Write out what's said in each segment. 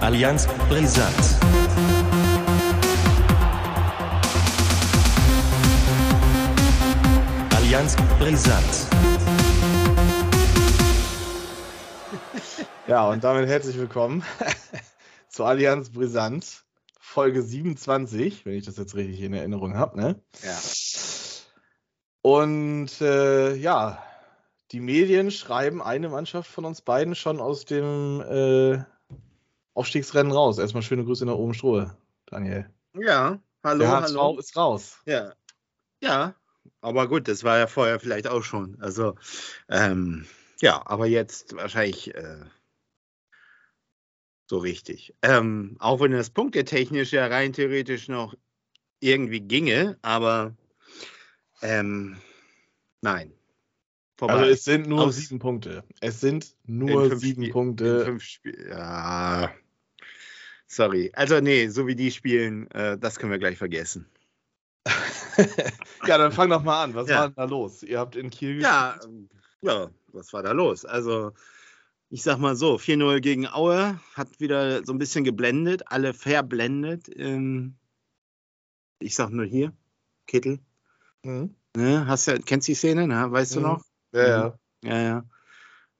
Allianz Brisant. Allianz Brisant. Ja, und damit herzlich willkommen zu Allianz Brisant, Folge 27, wenn ich das jetzt richtig in Erinnerung habe, ne? Ja. Und äh, ja, die Medien schreiben eine Mannschaft von uns beiden schon aus dem äh, Aufstiegsrennen raus. Erstmal schöne Grüße nach oben Strohe, Daniel. Ja, hallo, Der HSV hallo. ist raus. Ja. Ja, aber gut, das war ja vorher vielleicht auch schon. Also, ähm, ja, aber jetzt wahrscheinlich äh, so richtig. Ähm, auch wenn das punktetechnisch ja rein theoretisch noch irgendwie ginge, aber ähm, nein. Vorbei. Also es sind nur Aus- sieben Punkte. Es sind In nur sieben Spiel- Punkte. ja. Sorry. Also, nee, so wie die spielen, äh, das können wir gleich vergessen. ja, dann fang doch mal an. Was Ja. war denn da los? Ihr habt in Kiel Ja, gespielt. ähm, ja, was war da los? Also, ich sag mal so, 4-0 gegen Aue hat wieder so ein bisschen geblendet, alle verblendet. Ähm, ich sag nur hier, Kittel. Mhm. Ne? Hast ja, kennst die Szene, ne? weißt du Mhm. noch? Ja, ja. Ja, ja.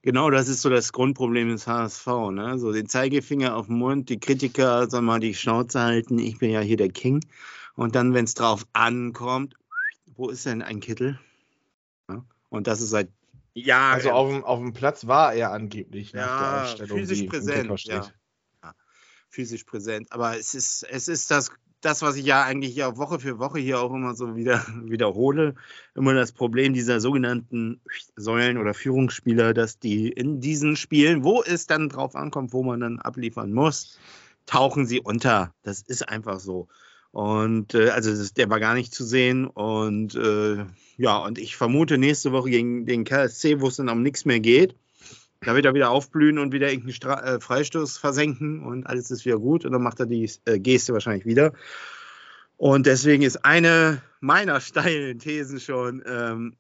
Genau, das ist so das Grundproblem des HSV. Ne? So den Zeigefinger auf den Mund, die Kritiker sollen mal die Schnauze halten, ich bin ja hier der King. Und dann, wenn es drauf ankommt, wo ist denn ein Kittel? Ja? Und das ist seit Jahren. Also auf dem, auf dem Platz war er angeblich nach der Ja, Aufstellung, physisch die im präsent, ja. Ja, physisch präsent. Aber es ist, es ist das, das, was ich ja eigentlich ja Woche für Woche hier auch immer so wieder wiederhole. Immer das Problem dieser sogenannten Säulen- oder Führungsspieler, dass die in diesen Spielen, wo es dann drauf ankommt, wo man dann abliefern muss, tauchen sie unter. Das ist einfach so. Und äh, also das, der war gar nicht zu sehen. Und äh, ja, und ich vermute nächste Woche gegen den KSC, wo es dann um nichts mehr geht, da wird er wieder aufblühen und wieder irgendeinen Stra äh, Freistoß versenken und alles ist wieder gut. Und dann macht er die äh, Geste wahrscheinlich wieder. Und deswegen ist eine meiner steilen Thesen schon, ähm,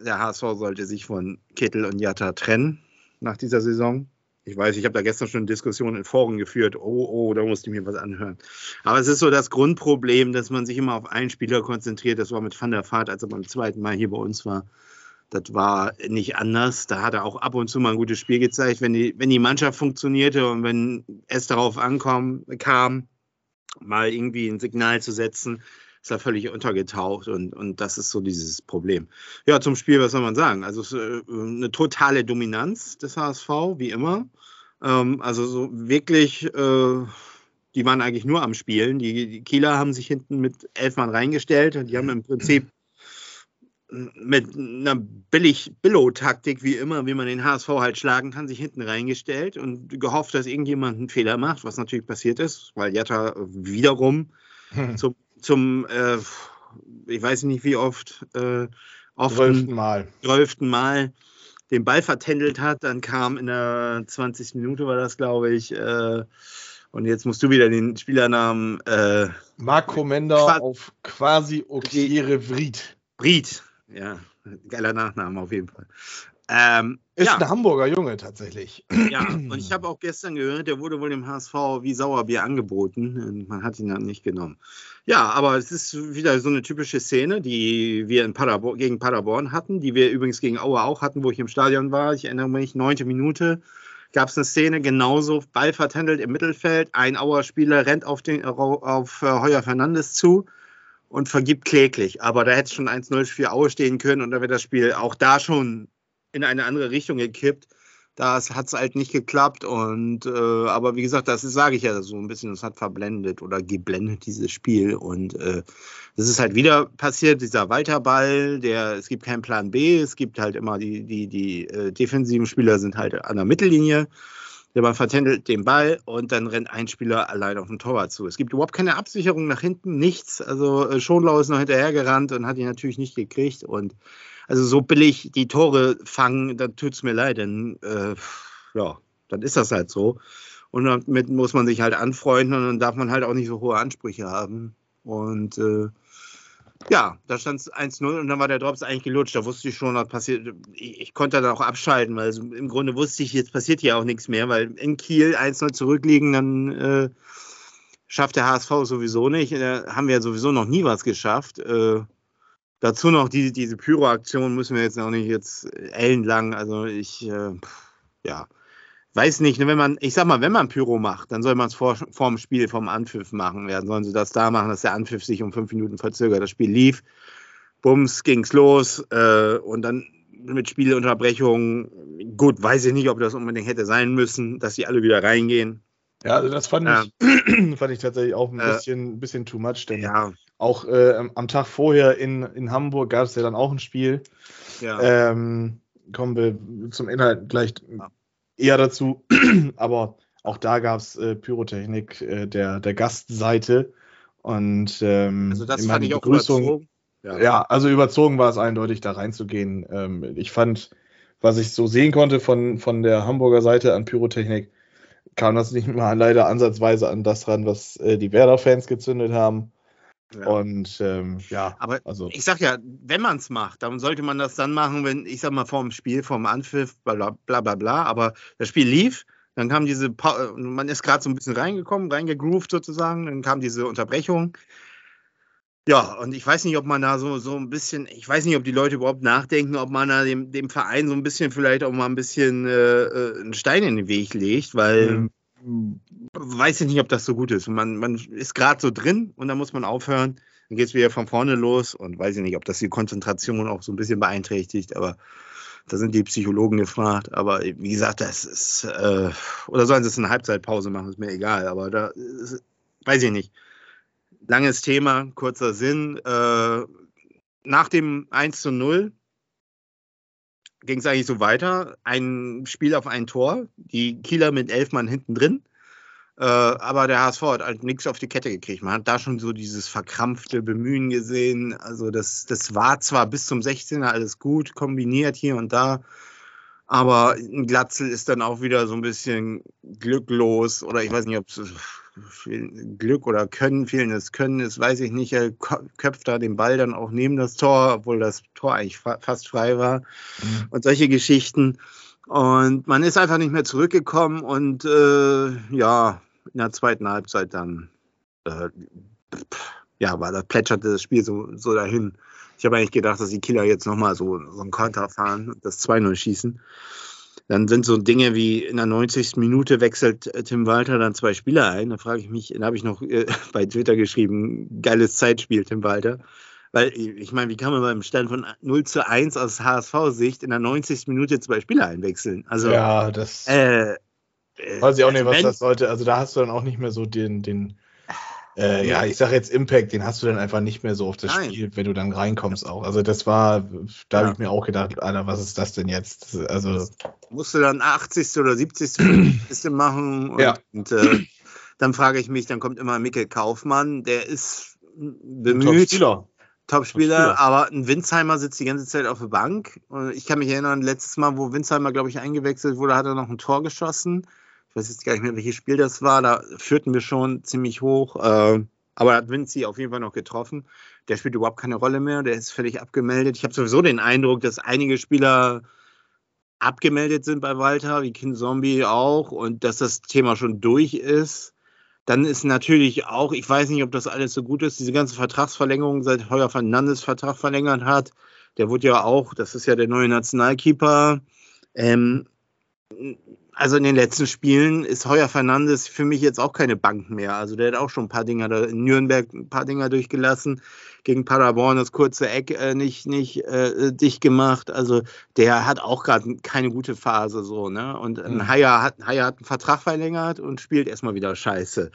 der HSV sollte sich von Kittel und Jatta trennen nach dieser Saison. Ich weiß, ich habe da gestern schon Diskussionen in Foren geführt. Oh, oh, da musste ich mir was anhören. Aber es ist so das Grundproblem, dass man sich immer auf einen Spieler konzentriert. Das war mit Van der Vaart, als er beim zweiten Mal hier bei uns war. Das war nicht anders. Da hat er auch ab und zu mal ein gutes Spiel gezeigt, wenn die, wenn die Mannschaft funktionierte und wenn es darauf ankam, kam, mal irgendwie ein Signal zu setzen, ist er völlig untergetaucht und, und das ist so dieses Problem. Ja, zum Spiel, was soll man sagen? Also äh, eine totale Dominanz des HSV, wie immer. Ähm, also so wirklich, äh, die waren eigentlich nur am Spielen. Die, die Kieler haben sich hinten mit elf Mann reingestellt und die haben im Prinzip mit einer billig Billo-Taktik, wie immer, wie man den HSV halt schlagen kann, sich hinten reingestellt und gehofft, dass irgendjemand einen Fehler macht, was natürlich passiert ist, weil Jatta wiederum zum, zum äh, ich weiß nicht wie oft, äh, auf Zwölften Mal. Mal den Ball vertändelt hat. Dann kam in der 20. Minute, war das, glaube ich, äh, und jetzt musst du wieder den Spielernamen äh, Marco Mender Qua- auf quasi Okiere Vried. Bried. Ja, geiler Nachname auf jeden Fall. Ähm, Ist ja. ein Hamburger Junge tatsächlich. Ja, und ich habe auch gestern gehört, der wurde wohl dem HSV wie Sauerbier angeboten und man hat ihn dann nicht genommen. Ja, aber es ist wieder so eine typische Szene, die wir in Paderborn, gegen Paderborn hatten, die wir übrigens gegen Aue auch hatten, wo ich im Stadion war. Ich erinnere mich, neunte Minute gab es eine Szene, genauso Ball vertändelt im Mittelfeld. Ein Auer-Spieler rennt auf, den, auf äh, Heuer Fernandes zu und vergibt kläglich. Aber da hätte es schon 1-0 für Aue stehen können und da wäre das Spiel auch da schon in eine andere Richtung gekippt. Das hat es halt nicht geklappt und äh, aber wie gesagt, das sage ich ja so ein bisschen, das hat verblendet oder geblendet dieses Spiel und äh, das ist halt wieder passiert, dieser Weiterball, der es gibt keinen Plan B, es gibt halt immer die die die äh, defensiven Spieler sind halt an der Mittellinie, der man vertändelt den Ball und dann rennt ein Spieler allein auf den Torwart zu. Es gibt überhaupt keine Absicherung nach hinten, nichts. Also äh, Schonlau ist noch hinterhergerannt und hat ihn natürlich nicht gekriegt und also so billig die Tore fangen, dann tut es mir leid, denn äh, ja, dann ist das halt so. Und damit muss man sich halt anfreunden und dann darf man halt auch nicht so hohe Ansprüche haben. Und äh, Ja, da stand es 1-0 und dann war der Drops eigentlich gelutscht. Da wusste ich schon, was passiert. Ich, ich konnte dann auch abschalten, weil also im Grunde wusste ich, jetzt passiert hier auch nichts mehr, weil in Kiel 1-0 zurückliegen, dann äh, schafft der HSV sowieso nicht. Da haben wir ja sowieso noch nie was geschafft. Äh, dazu noch die, diese Pyro-Aktion müssen wir jetzt auch nicht jetzt ellenlang. Also ich, äh, ja, weiß nicht, ne, wenn man, ich sag mal, wenn man Pyro macht, dann soll man es vor, vor dem Spiel, vom Anpfiff machen. Ja, sollen sie das da machen, dass der Anpfiff sich um fünf Minuten verzögert. Das Spiel lief, bums, ging's los äh, und dann mit Spielunterbrechung, gut, weiß ich nicht, ob das unbedingt hätte sein müssen, dass sie alle wieder reingehen. Ja, also das fand, Ja. ich, fand ich tatsächlich auch ein Äh, bisschen, bisschen too much, denn Ja, auch äh, am- Tag vorher in, in Hamburg gab es ja dann auch ein Spiel. ja. Ähm, kommen wir zum Inhalt gleich. Eher dazu. Aber auch da gab es äh, Pyrotechnik äh, der, der Gastseite. Und ähm, also das fand ich auch Begrüßung. überzogen. Ja. also überzogen war es eindeutig, da reinzugehen. Ähm, ich fand, was ich so sehen konnte von, von der Hamburger Seite an Pyrotechnik, kam das nicht mal leider ansatzweise an das ran, was äh, die Werder-Fans gezündet haben. Ja. Und ähm, ja, Aber also ich sag ja, wenn man es macht, dann sollte man das dann machen, wenn, ich sag mal, vorm Spiel, vorm Anpfiff, bla bla bla bla, aber das Spiel lief, dann kam diese, Pa- man ist gerade so ein bisschen reingekommen, reingegroovt sozusagen, dann kam diese Unterbrechung. Ja, und ich weiß nicht, ob man da so, so ein bisschen, ich weiß nicht, ob die Leute überhaupt nachdenken, ob man da dem, dem Verein so ein bisschen vielleicht auch mal ein bisschen äh, äh, einen Stein in den Weg legt, weil Mhm. Weiß ich nicht, ob das so gut ist. Man, man ist gerade so drin und dann muss man aufhören. Dann geht es wieder von vorne los und weiß ich nicht, ob das die Konzentration auch so ein bisschen beeinträchtigt, aber da sind die Psychologen gefragt. Aber wie gesagt, das ist, äh, oder sollen sie es in eine Halbzeitpause machen, ist mir egal, aber da ist, weiß ich nicht. Langes Thema, kurzer Sinn. Äh, nach dem 1 zu 0 ging es eigentlich so weiter. Ein Spiel auf ein Tor, die Kieler mit elf Mann hinten drin. Äh, aber der HSV hat halt nichts auf die Kette gekriegt. Man hat da schon so dieses verkrampfte Bemühen gesehen. Also das, das war zwar bis zum 16er alles gut, kombiniert hier und da, aber ein Glatzel ist dann auch wieder so ein bisschen glücklos oder ich weiß nicht, ob es Glück oder Können, fehlendes Können ist, weiß ich nicht. Er köpft da den Ball dann auch neben das Tor, obwohl das Tor eigentlich fa fast frei war Mhm. und solche Geschichten. Und man ist einfach nicht mehr zurückgekommen und äh, ja, in der zweiten Halbzeit dann, äh, ja, war das plätscherte das Spiel so, so dahin. Ich habe eigentlich gedacht, dass die Killer jetzt nochmal so, so einen Konter fahren und das 2-0 schießen. Dann sind so Dinge wie in der 90. Minute wechselt äh, Tim Walter dann zwei Spieler ein. Da frage ich mich, da habe ich noch äh, bei Twitter geschrieben, geiles Zeitspiel, Tim Walter. Weil, ich meine, wie kann man beim Stand von 0 zu 1 aus HSV-Sicht in der 90. Minute zwei Spieler einwechseln? Also, ja, das äh, äh, weiß ich auch nicht, also was wenn- das sollte. Also da hast du dann auch nicht mehr so den, den äh, ja, ich sage jetzt Impact, den hast du dann einfach nicht mehr so auf das Nein. Spiel, wenn du dann reinkommst auch. Also das war, da Ja. habe ich mir auch gedacht, Alter, was ist das denn jetzt? Also musste dann 80. oder 70. bisschen machen. Und, Ja. und äh, dann frage ich mich, dann kommt immer Mikkel Kaufmann, der ist bemüht, Top-Spieler. Top-Spieler, Top-Spieler. aber ein Winsheimer sitzt die ganze Zeit auf der Bank. Und ich kann mich erinnern, letztes Mal, wo Winsheimer, glaube ich, eingewechselt wurde, hat er noch ein Tor geschossen. Ich weiß jetzt gar nicht mehr, welches Spiel das war. Da führten wir schon ziemlich hoch. Äh, aber hat Vinci auf jeden Fall noch getroffen. Der spielt überhaupt keine Rolle mehr. Der ist völlig abgemeldet. Ich habe sowieso den Eindruck, dass einige Spieler abgemeldet sind bei Walter, wie Kin Zombie auch, und dass das Thema schon durch ist. Dann ist natürlich auch, ich weiß nicht, ob das alles so gut ist, diese ganze Vertragsverlängerung, seit Heuer Fernandes Vertrag verlängert hat. Der wurde ja auch, das ist ja der neue Nationalkeeper. Ähm, also in den letzten Spielen ist Heuer Fernandes für mich jetzt auch keine Bank mehr. Also der hat auch schon ein paar Dinger da in Nürnberg ein paar Dinger durchgelassen. Gegen Paderborn das kurze Eck äh, nicht, nicht äh, dicht gemacht. Also der hat auch gerade keine gute Phase so, ne? Und ein Mhm. Haier hat, Haier hat einen Vertrag verlängert und spielt erstmal wieder scheiße.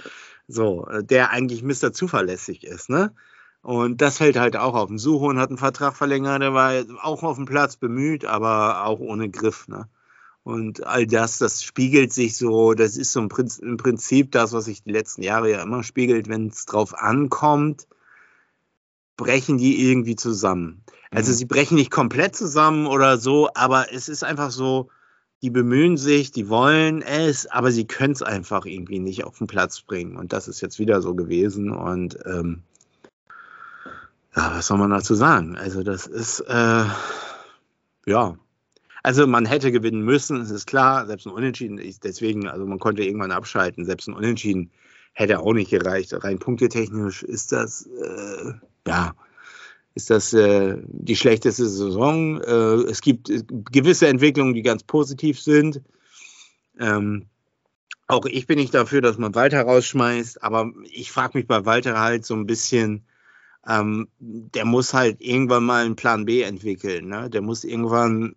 So, äh, der eigentlich Mr. Zuverlässig ist, ne? Und das fällt halt auch auf. Ein Suchon hat einen Vertrag verlängert, der war auch auf dem Platz bemüht, aber auch ohne Griff, ne? Und all das, das spiegelt sich so, das ist so im Prinzip, das, was sich die letzten Jahre ja immer spiegelt, wenn es drauf ankommt, brechen die irgendwie zusammen. Also Mhm. sie brechen nicht komplett zusammen oder so, aber es ist einfach so, die bemühen sich, die wollen es, aber sie können es einfach irgendwie nicht auf den Platz bringen. Und das ist jetzt wieder so gewesen. Und ähm, Ja, was soll man dazu sagen? Also, das ist, äh, ja. Also, man hätte gewinnen müssen, das ist klar. Selbst ein Unentschieden, ist deswegen, also man konnte irgendwann abschalten. Selbst ein Unentschieden hätte auch nicht gereicht. Rein punktetechnisch ist das, äh, ja, ist das äh, die schlechteste Saison. Äh, es gibt gewisse Entwicklungen, die ganz positiv sind. Ähm, auch ich bin nicht dafür, dass man Walter rausschmeißt, aber ich frage mich bei Walter halt so ein bisschen, ähm, der muss halt irgendwann mal einen Plan B entwickeln. Ne? Der muss irgendwann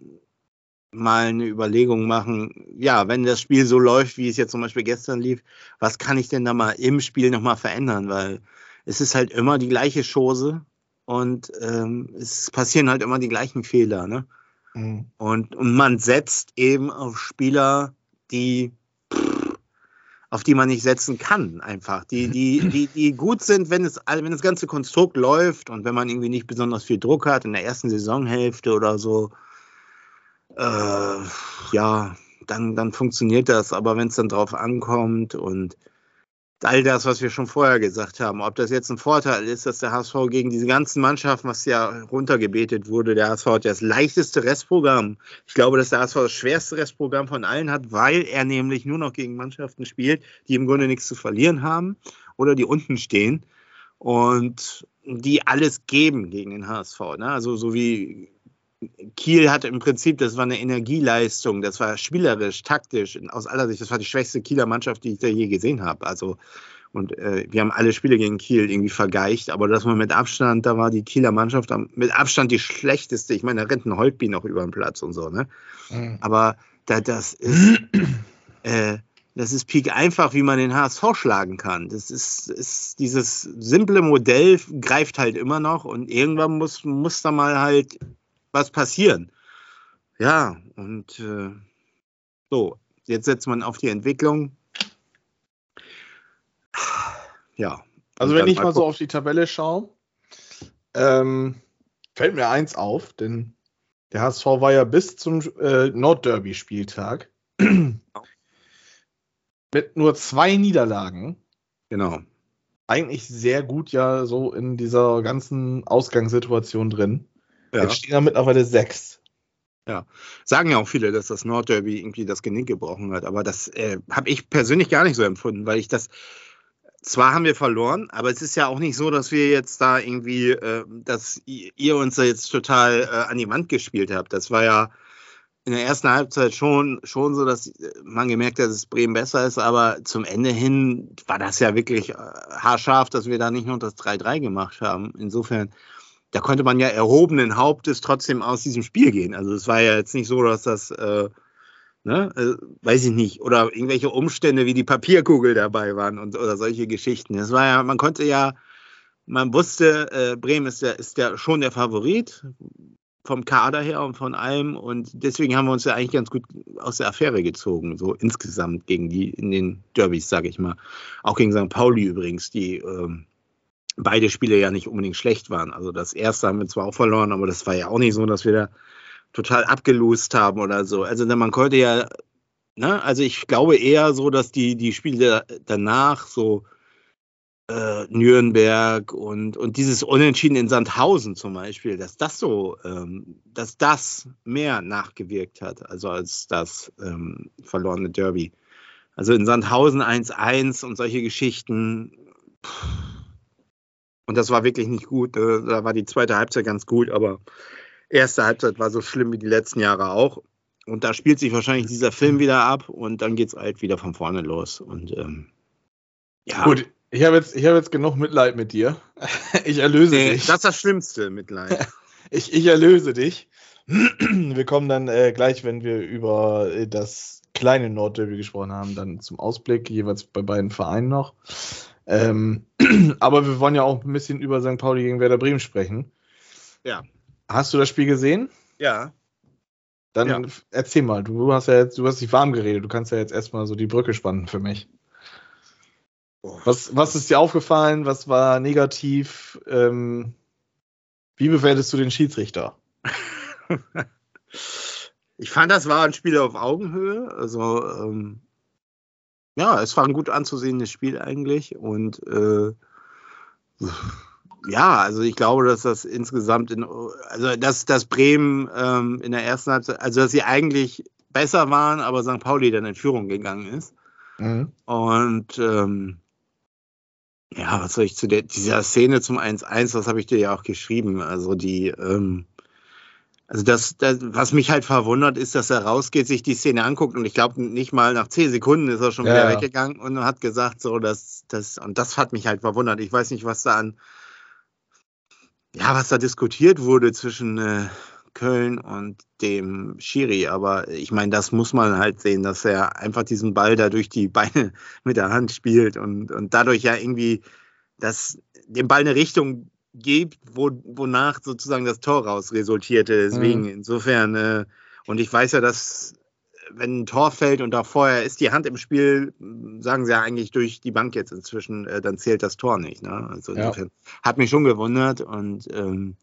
mal eine Überlegung machen, ja, wenn das Spiel so läuft, wie es jetzt zum Beispiel gestern lief, was kann ich denn da mal im Spiel nochmal verändern? Weil es ist halt immer die gleiche Chose und ähm, es passieren halt immer die gleichen Fehler. Ne? Mhm. Und, und man setzt eben auf Spieler, die auf die man nicht setzen kann, einfach. Die, die, die, die gut sind, wenn, es, wenn das ganze Konstrukt läuft und wenn man irgendwie nicht besonders viel Druck hat in der ersten Saisonhälfte oder so. Äh, ja, dann, dann funktioniert das. Aber wenn es dann drauf ankommt und all das, was wir schon vorher gesagt haben, ob das jetzt ein Vorteil ist, dass der HSV gegen diese ganzen Mannschaften, was ja runtergebetet wurde, der HSV hat ja das leichteste Restprogramm. Ich glaube, dass der HSV das schwerste Restprogramm von allen hat, weil er nämlich nur noch gegen Mannschaften spielt, die im Grunde nichts zu verlieren haben oder die unten stehen und die alles geben gegen den HSV. Ne? Also so wie Kiel hatte im Prinzip, das war eine Energieleistung, das war spielerisch, taktisch, aus aller Sicht, das war die schwächste Kieler Mannschaft, die ich da je gesehen habe. Also, und äh, wir haben alle Spiele gegen Kiel irgendwie vergeicht, aber das war mit Abstand, da war die Kieler Mannschaft mit Abstand die schlechteste. Ich meine, da rennt ein Holtby noch über den Platz und so, ne? Mhm. Aber da, das ist, äh, das ist peak einfach, wie man den HSV schlagen kann. Das ist, ist dieses simple Modell greift halt immer noch und irgendwann muss, muss da mal halt was passieren. Ja, und äh, so, jetzt setzt man auf die Entwicklung. Ja. Also wenn ich mal, mal so auf die Tabelle schaue, ähm, fällt mir eins auf, denn der HSV war ja bis zum äh, Nordderby-Spieltag mit nur zwei Niederlagen. Genau. Eigentlich sehr gut ja so in dieser ganzen Ausgangssituation drin. Ja. Jetzt stehen da mittlerweile sechs. Ja, sagen ja auch viele, dass das Nordderby irgendwie das Genick gebrochen hat, aber das äh, habe ich persönlich gar nicht so empfunden, weil ich das, zwar haben wir verloren, aber es ist ja auch nicht so, dass wir jetzt da irgendwie, äh, dass ihr uns da jetzt total äh, an die Wand gespielt habt. Das war ja in der ersten Halbzeit schon, schon so, dass man gemerkt hat, dass Bremen besser ist, aber zum Ende hin war das ja wirklich äh, haarscharf, dass wir da nicht nur das 3-3 gemacht haben. Insofern da konnte man ja erhobenen Hauptes trotzdem aus diesem Spiel gehen. Also es war ja jetzt nicht so, dass das, äh, ne, äh, weiß ich nicht, oder irgendwelche Umstände wie die Papierkugel dabei waren und oder solche Geschichten. Es war ja, man konnte ja, man wusste, äh, Bremen ist ja, ist ja schon der Favorit vom Kader her und von allem und deswegen haben wir uns ja eigentlich ganz gut aus der Affäre gezogen, so insgesamt gegen die in den Derbys, sage ich mal. Auch gegen St. Pauli übrigens, die ähm, beide Spiele ja nicht unbedingt schlecht waren. Also das erste haben wir zwar auch verloren, aber das war ja auch nicht so, dass wir da total abgelost haben oder so. Also man konnte ja, ne, also ich glaube eher so, dass die, die Spiele danach so äh, Nürnberg und, und dieses Unentschieden in Sandhausen zum Beispiel, dass das so, ähm, dass das mehr nachgewirkt hat, also als das ähm, verlorene Derby. Also in Sandhausen 1-1 und solche Geschichten. Pff, und das war wirklich nicht gut. Äh, da war die zweite Halbzeit ganz gut, aber erste Halbzeit war so schlimm wie die letzten Jahre auch. Und da spielt sich wahrscheinlich dieser Film wieder ab und dann geht es halt wieder von vorne los. Und ähm, ja. Gut, ich habe jetzt, hab jetzt genug Mitleid mit dir. Ich erlöse nee, dich. Das ist das Schlimmste, Mitleid. ich, ich erlöse dich. Wir kommen dann äh, gleich, wenn wir über äh, das kleine Nordderby gesprochen haben, dann zum Ausblick, jeweils bei beiden Vereinen noch. Ähm, aber wir wollen ja auch ein bisschen über St. Pauli gegen Werder Bremen sprechen. Ja. Hast du das Spiel gesehen? Ja. Dann ja. erzähl mal, du hast ja jetzt, du hast dich warm geredet, du kannst ja jetzt erstmal so die Brücke spannen für mich. Was, was ist dir aufgefallen? Was war negativ? Ähm, wie bewertest du den Schiedsrichter? ich fand, das war ein Spiel auf Augenhöhe. Also ähm, ja, es war ein gut anzusehendes Spiel eigentlich und äh, ja, also ich glaube, dass das insgesamt in, also dass, dass Bremen ähm, in der ersten Halbzeit, also dass sie eigentlich besser waren, aber St. Pauli dann in Führung gegangen ist. Mhm. Und ähm, ja, was soll ich zu der, dieser Szene zum 1-1, das habe ich dir ja auch geschrieben. Also die, ähm, also das, das, was mich halt verwundert, ist, dass er rausgeht, sich die Szene anguckt und ich glaube, nicht mal nach zehn Sekunden ist er schon ja, wieder weggegangen und hat gesagt, so, dass das, und das hat mich halt verwundert. Ich weiß nicht, was da an, ja, was da diskutiert wurde zwischen äh, Köln und dem Schiri, aber ich meine, das muss man halt sehen, dass er einfach diesen Ball da durch die Beine mit der Hand spielt und, und dadurch ja irgendwie das, dem Ball eine Richtung gibt, wo, wonach sozusagen das Tor raus resultierte. Deswegen, mhm. insofern, äh, und ich weiß ja, dass wenn ein Tor fällt und da vorher ist die Hand im Spiel, sagen sie ja eigentlich durch die Bank jetzt inzwischen, äh, dann zählt das Tor nicht. Ne? Also insofern ja. hat mich schon gewundert und ähm,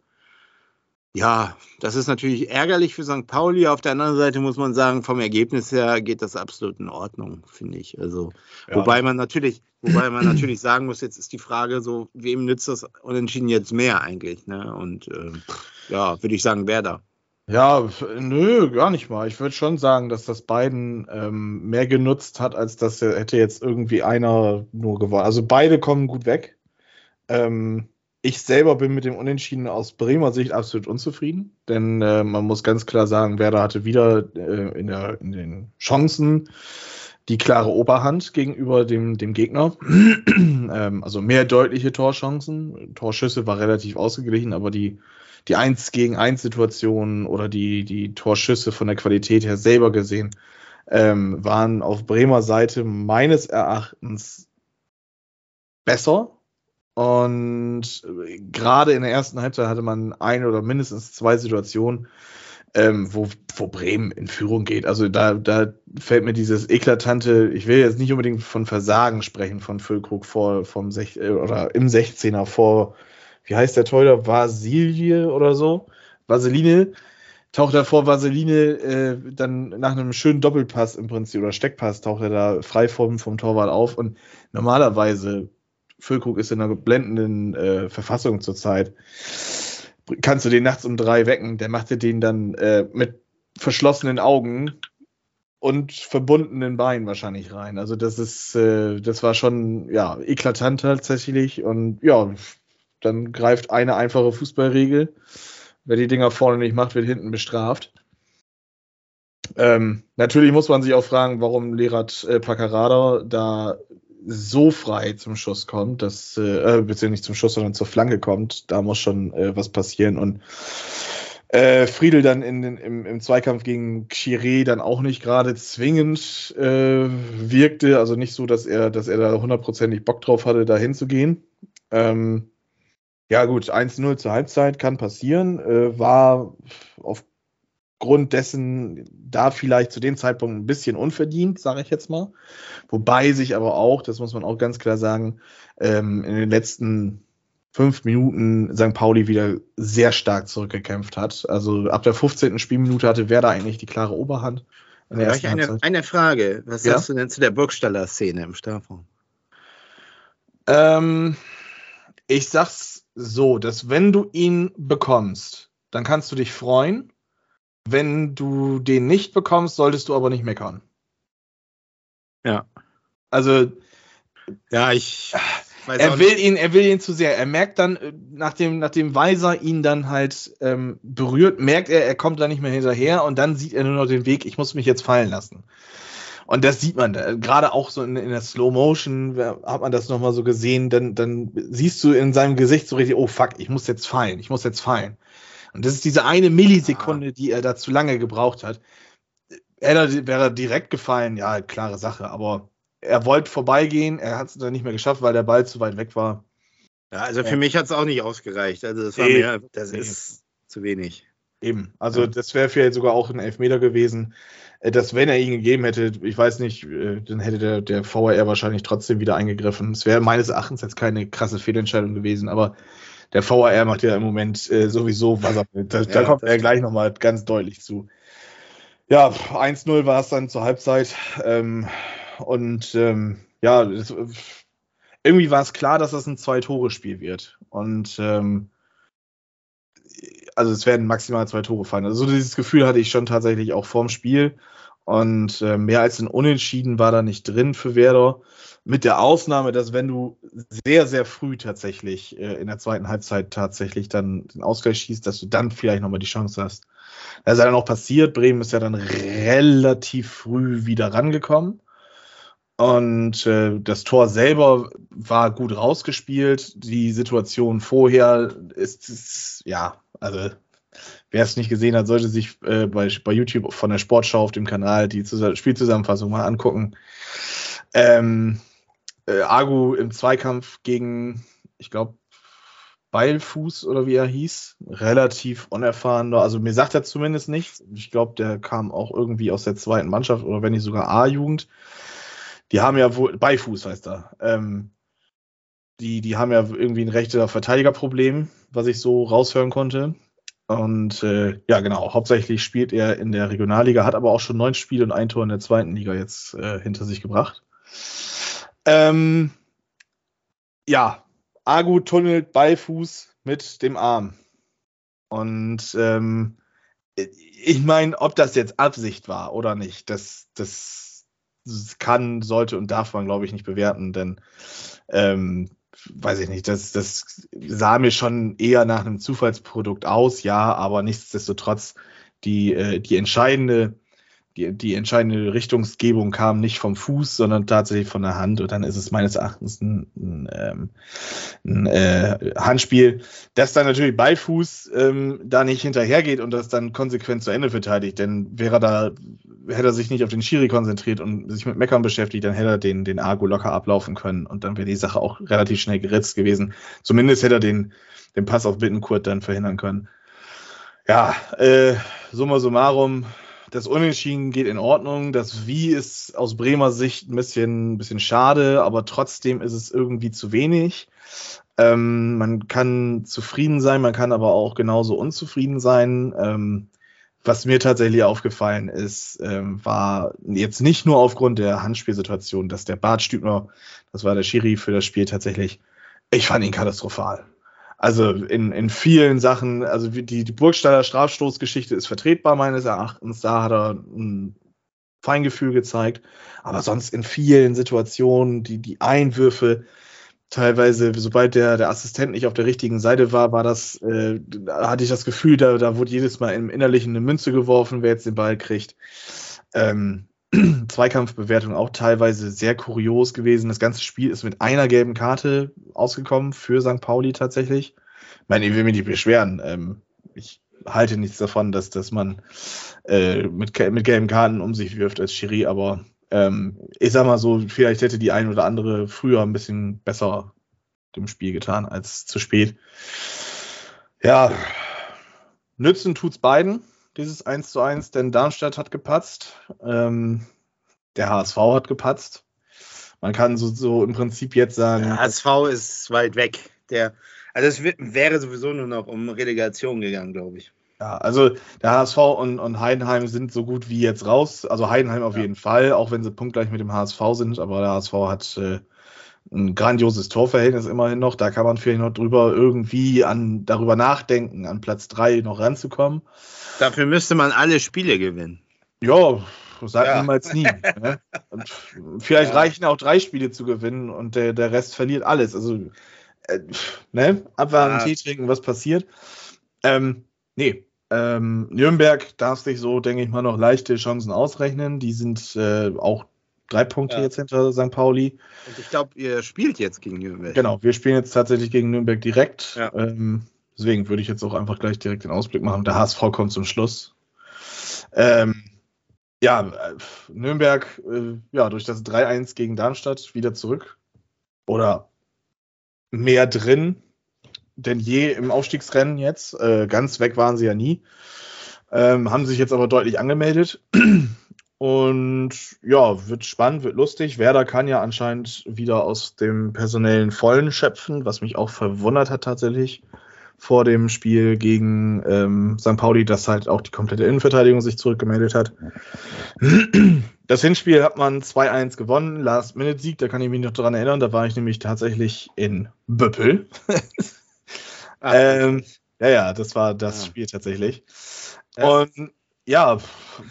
ja, das ist natürlich ärgerlich für St. Pauli. Auf der anderen Seite muss man sagen, vom Ergebnis her geht das absolut in Ordnung, finde ich. Also, ja. wobei man natürlich, wobei man natürlich sagen muss, jetzt ist die Frage so, wem nützt das Unentschieden jetzt mehr eigentlich? Ne? Und äh, ja, würde ich sagen, wer da? Ja, nö, gar nicht mal. Ich würde schon sagen, dass das beiden ähm, mehr genutzt hat, als dass hätte jetzt irgendwie einer nur gewonnen. Also beide kommen gut weg. Ähm, ich selber bin mit dem Unentschieden aus Bremer Sicht absolut unzufrieden, denn äh, man muss ganz klar sagen, Werder hatte wieder äh, in, der, in den Chancen die klare Oberhand gegenüber dem, dem Gegner. ähm, also mehr deutliche Torchancen. Torschüsse war relativ ausgeglichen, aber die, die 1 gegen 1 Situationen oder die, die Torschüsse von der Qualität her selber gesehen ähm, waren auf Bremer Seite meines Erachtens besser und gerade in der ersten Halbzeit hatte man eine oder mindestens zwei Situationen, ähm, wo, wo Bremen in Führung geht. Also da, da fällt mir dieses eklatante, ich will jetzt nicht unbedingt von Versagen sprechen von Füllkrug vor vom Sech äh, oder im 16er vor, wie heißt der Torhüter, Vasilie oder so, Vaseline, taucht er vor Vaseline äh, dann nach einem schönen Doppelpass im Prinzip oder Steckpass taucht er da frei vom, vom Torwart auf. Und normalerweise Füllkrug ist in einer blendenden äh, Verfassung zurzeit. Kannst du den nachts um drei wecken? Der machte den dann äh, mit verschlossenen Augen und verbundenen Beinen wahrscheinlich rein. Also das ist, äh, das war schon ja eklatant tatsächlich und ja, dann greift eine einfache Fußballregel. Wer die Dinger vorne nicht macht, wird hinten bestraft. Ähm, natürlich muss man sich auch fragen, warum Lerat äh, Paccarada da so frei zum Schuss kommt, dass, äh, beziehungsweise nicht zum Schuss, sondern zur Flanke kommt, da muss schon äh, was passieren. Und äh, Friedel dann in den, im, im Zweikampf gegen Chiré dann auch nicht gerade zwingend äh, wirkte, also nicht so, dass er, dass er da hundertprozentig Bock drauf hatte, da hinzugehen. Ähm, ja, gut, 1-0 zur Halbzeit kann passieren. Äh, war auf Grund dessen da vielleicht zu dem Zeitpunkt ein bisschen unverdient, sage ich jetzt mal. Wobei sich aber auch, das muss man auch ganz klar sagen, ähm, in den letzten fünf Minuten St. Pauli wieder sehr stark zurückgekämpft hat. Also ab der 15. Spielminute hatte Werder eigentlich die klare Oberhand. eine, eine Frage. Was ja? sagst du denn zu der Burgstaller-Szene im Strafraum? Ähm, ich sag's so, dass wenn du ihn bekommst, dann kannst du dich freuen. Wenn du den nicht bekommst, solltest du aber nicht meckern. Ja. Also. Ja, ich. Er will ihn, er will ihn zu sehr. Er merkt dann, äh, nachdem, nachdem Weiser ihn dann halt ähm, berührt, merkt er, er kommt da nicht mehr hinterher und dann sieht er nur noch den Weg, ich muss mich jetzt fallen lassen. Und das sieht man da. gerade auch so in, in der Slow Motion, hat man das nochmal so gesehen, dann, dann siehst du in seinem Gesicht so richtig, oh fuck, ich muss jetzt fallen, ich muss jetzt fallen. Und das ist diese eine Millisekunde, die er da zu lange gebraucht hat. Er wäre direkt gefallen, ja, klare Sache, aber er wollte vorbeigehen, er hat es dann nicht mehr geschafft, weil der Ball zu weit weg war. Ja, also für ja. mich hat es auch nicht ausgereicht. Also das war nee, mir, das nee. ist zu wenig. Eben, also ja. das wäre vielleicht sogar auch ein Elfmeter gewesen. Äh, dass wenn er ihn gegeben hätte, ich weiß nicht, äh, dann hätte der, der VAR wahrscheinlich trotzdem wieder eingegriffen. Es wäre meines Erachtens jetzt keine krasse Fehlentscheidung gewesen, aber der VAR macht ja im Moment äh, sowieso, was er will. Da, ja, da kommt er gleich nochmal ganz deutlich zu. Ja, 1-0 war es dann zur Halbzeit. Ähm, und ähm, ja, das, irgendwie war es klar, dass das ein Zwei-Tore-Spiel wird. Und ähm, also es werden maximal zwei Tore fallen. Also so dieses Gefühl hatte ich schon tatsächlich auch vorm Spiel. Und äh, mehr als ein Unentschieden war da nicht drin für Werder. Mit der Ausnahme, dass wenn du sehr, sehr früh tatsächlich äh, in der zweiten Halbzeit tatsächlich dann den Ausgleich schießt, dass du dann vielleicht nochmal die Chance hast. Das ist ja dann auch passiert. Bremen ist ja dann relativ früh wieder rangekommen. Und äh, das Tor selber war gut rausgespielt. Die Situation vorher ist, ist ja, also wer es nicht gesehen hat, sollte sich äh, bei, bei YouTube von der Sportschau auf dem Kanal die Spielzusammenfassung mal angucken. Ähm, äh, Agu im Zweikampf gegen, ich glaube, Beilfuß oder wie er hieß, relativ unerfahren. Also mir sagt er zumindest nichts. Ich glaube, der kam auch irgendwie aus der zweiten Mannschaft oder wenn nicht sogar A-Jugend. Die haben ja wohl, Beifuß heißt er. Ähm, die, die haben ja irgendwie ein rechter Verteidigerproblem, was ich so raushören konnte. Und äh, ja, genau, hauptsächlich spielt er in der Regionalliga, hat aber auch schon neun Spiele und ein Tor in der zweiten Liga jetzt äh, hinter sich gebracht. Ähm, ja, Agu tunnelt Beifuß mit dem Arm. Und ähm, ich meine, ob das jetzt Absicht war oder nicht, das, das kann, sollte und darf man, glaube ich, nicht bewerten, denn ähm, weiß ich nicht, das, das sah mir schon eher nach einem Zufallsprodukt aus, ja, aber nichtsdestotrotz die, äh, die entscheidende die, die entscheidende Richtungsgebung kam nicht vom Fuß, sondern tatsächlich von der Hand. Und dann ist es meines Erachtens ein, ein, ähm, ein äh, Handspiel, das dann natürlich bei Fuß ähm, da nicht hinterhergeht und das dann konsequent zu Ende verteidigt. Denn wäre da, hätte er sich nicht auf den Schiri konzentriert und sich mit Meckern beschäftigt, dann hätte er den, den Argo locker ablaufen können und dann wäre die Sache auch relativ schnell geritzt gewesen. Zumindest hätte er den, den Pass auf Bittenkurt dann verhindern können. Ja, äh, summa summarum, das Unentschieden geht in Ordnung. Das Wie ist aus Bremer Sicht ein bisschen, ein bisschen schade, aber trotzdem ist es irgendwie zu wenig. Ähm, man kann zufrieden sein, man kann aber auch genauso unzufrieden sein. Ähm, was mir tatsächlich aufgefallen ist, ähm, war jetzt nicht nur aufgrund der Handspielsituation, dass der Bart Stübner, das war der Schiri für das Spiel tatsächlich, ich fand ihn katastrophal. Also in, in vielen Sachen, also die, die Burgstaller Strafstoßgeschichte ist vertretbar meines Erachtens. Da hat er ein Feingefühl gezeigt. Aber sonst in vielen Situationen, die, die Einwürfe, teilweise, sobald der, der Assistent nicht auf der richtigen Seite war, war das, äh, hatte ich das Gefühl, da, da wurde jedes Mal im Innerlichen eine Münze geworfen, wer jetzt den Ball kriegt. Ähm, Zweikampfbewertung auch teilweise sehr kurios gewesen. Das ganze Spiel ist mit einer gelben Karte ausgekommen für St. Pauli tatsächlich. Ich meine, ich will mich nicht beschweren. Ähm, ich halte nichts davon, dass, dass man äh, mit, mit gelben Karten um sich wirft als Schiri, aber ähm, ich sag mal so, vielleicht hätte die ein oder andere früher ein bisschen besser dem Spiel getan als zu spät. Ja, nützen tut's beiden dieses 1 zu 1, denn Darmstadt hat gepatzt, ähm, der HSV hat gepatzt. Man kann so, so im Prinzip jetzt sagen. Der HSV ist weit weg. Der, also es wäre sowieso nur noch um Relegation gegangen, glaube ich. Ja, also der HSV und, und Heidenheim sind so gut wie jetzt raus. Also Heidenheim auf ja. jeden Fall, auch wenn sie punktgleich mit dem HSV sind, aber der HSV hat äh, ein grandioses Torverhältnis immerhin noch. Da kann man vielleicht noch drüber irgendwie an darüber nachdenken, an Platz 3 noch ranzukommen. Dafür müsste man alle Spiele gewinnen. Ja, sag ja. niemals nie. Ne? vielleicht ja. reichen auch drei Spiele zu gewinnen und der, der Rest verliert alles. Also, äh, ne? Abwarten, ja. Tee trinken, was passiert. Ähm, nee. Ähm, Nürnberg darf sich so, denke ich mal, noch leichte Chancen ausrechnen. Die sind äh, auch drei Punkte ja. jetzt hinter St. Pauli. Und ich glaube, ihr spielt jetzt gegen Nürnberg. Genau, wir spielen jetzt tatsächlich gegen Nürnberg direkt. Ja. Ähm, deswegen würde ich jetzt auch einfach gleich direkt den Ausblick machen. Der HSV kommt zum Schluss. Ähm, ja, äh, Nürnberg, äh, ja, durch das 3-1 gegen Darmstadt wieder zurück. Oder mehr drin denn je im Aufstiegsrennen jetzt. Äh, ganz weg waren sie ja nie. Ähm, haben sich jetzt aber deutlich angemeldet. Und ja, wird spannend, wird lustig. Werder kann ja anscheinend wieder aus dem personellen Vollen schöpfen, was mich auch verwundert hat tatsächlich. vor dem Spiel gegen ähm, St. Pauli, dass halt auch die komplette Innenverteidigung sich zurückgemeldet hat. Das Hinspiel hat man 2-1 gewonnen, Last-Minute-Sieg, da kann ich mich noch dran erinnern, da war ich nämlich tatsächlich in Böppel. Ach, ähm, ja, ja, das war das ja. Spiel tatsächlich. Und ja,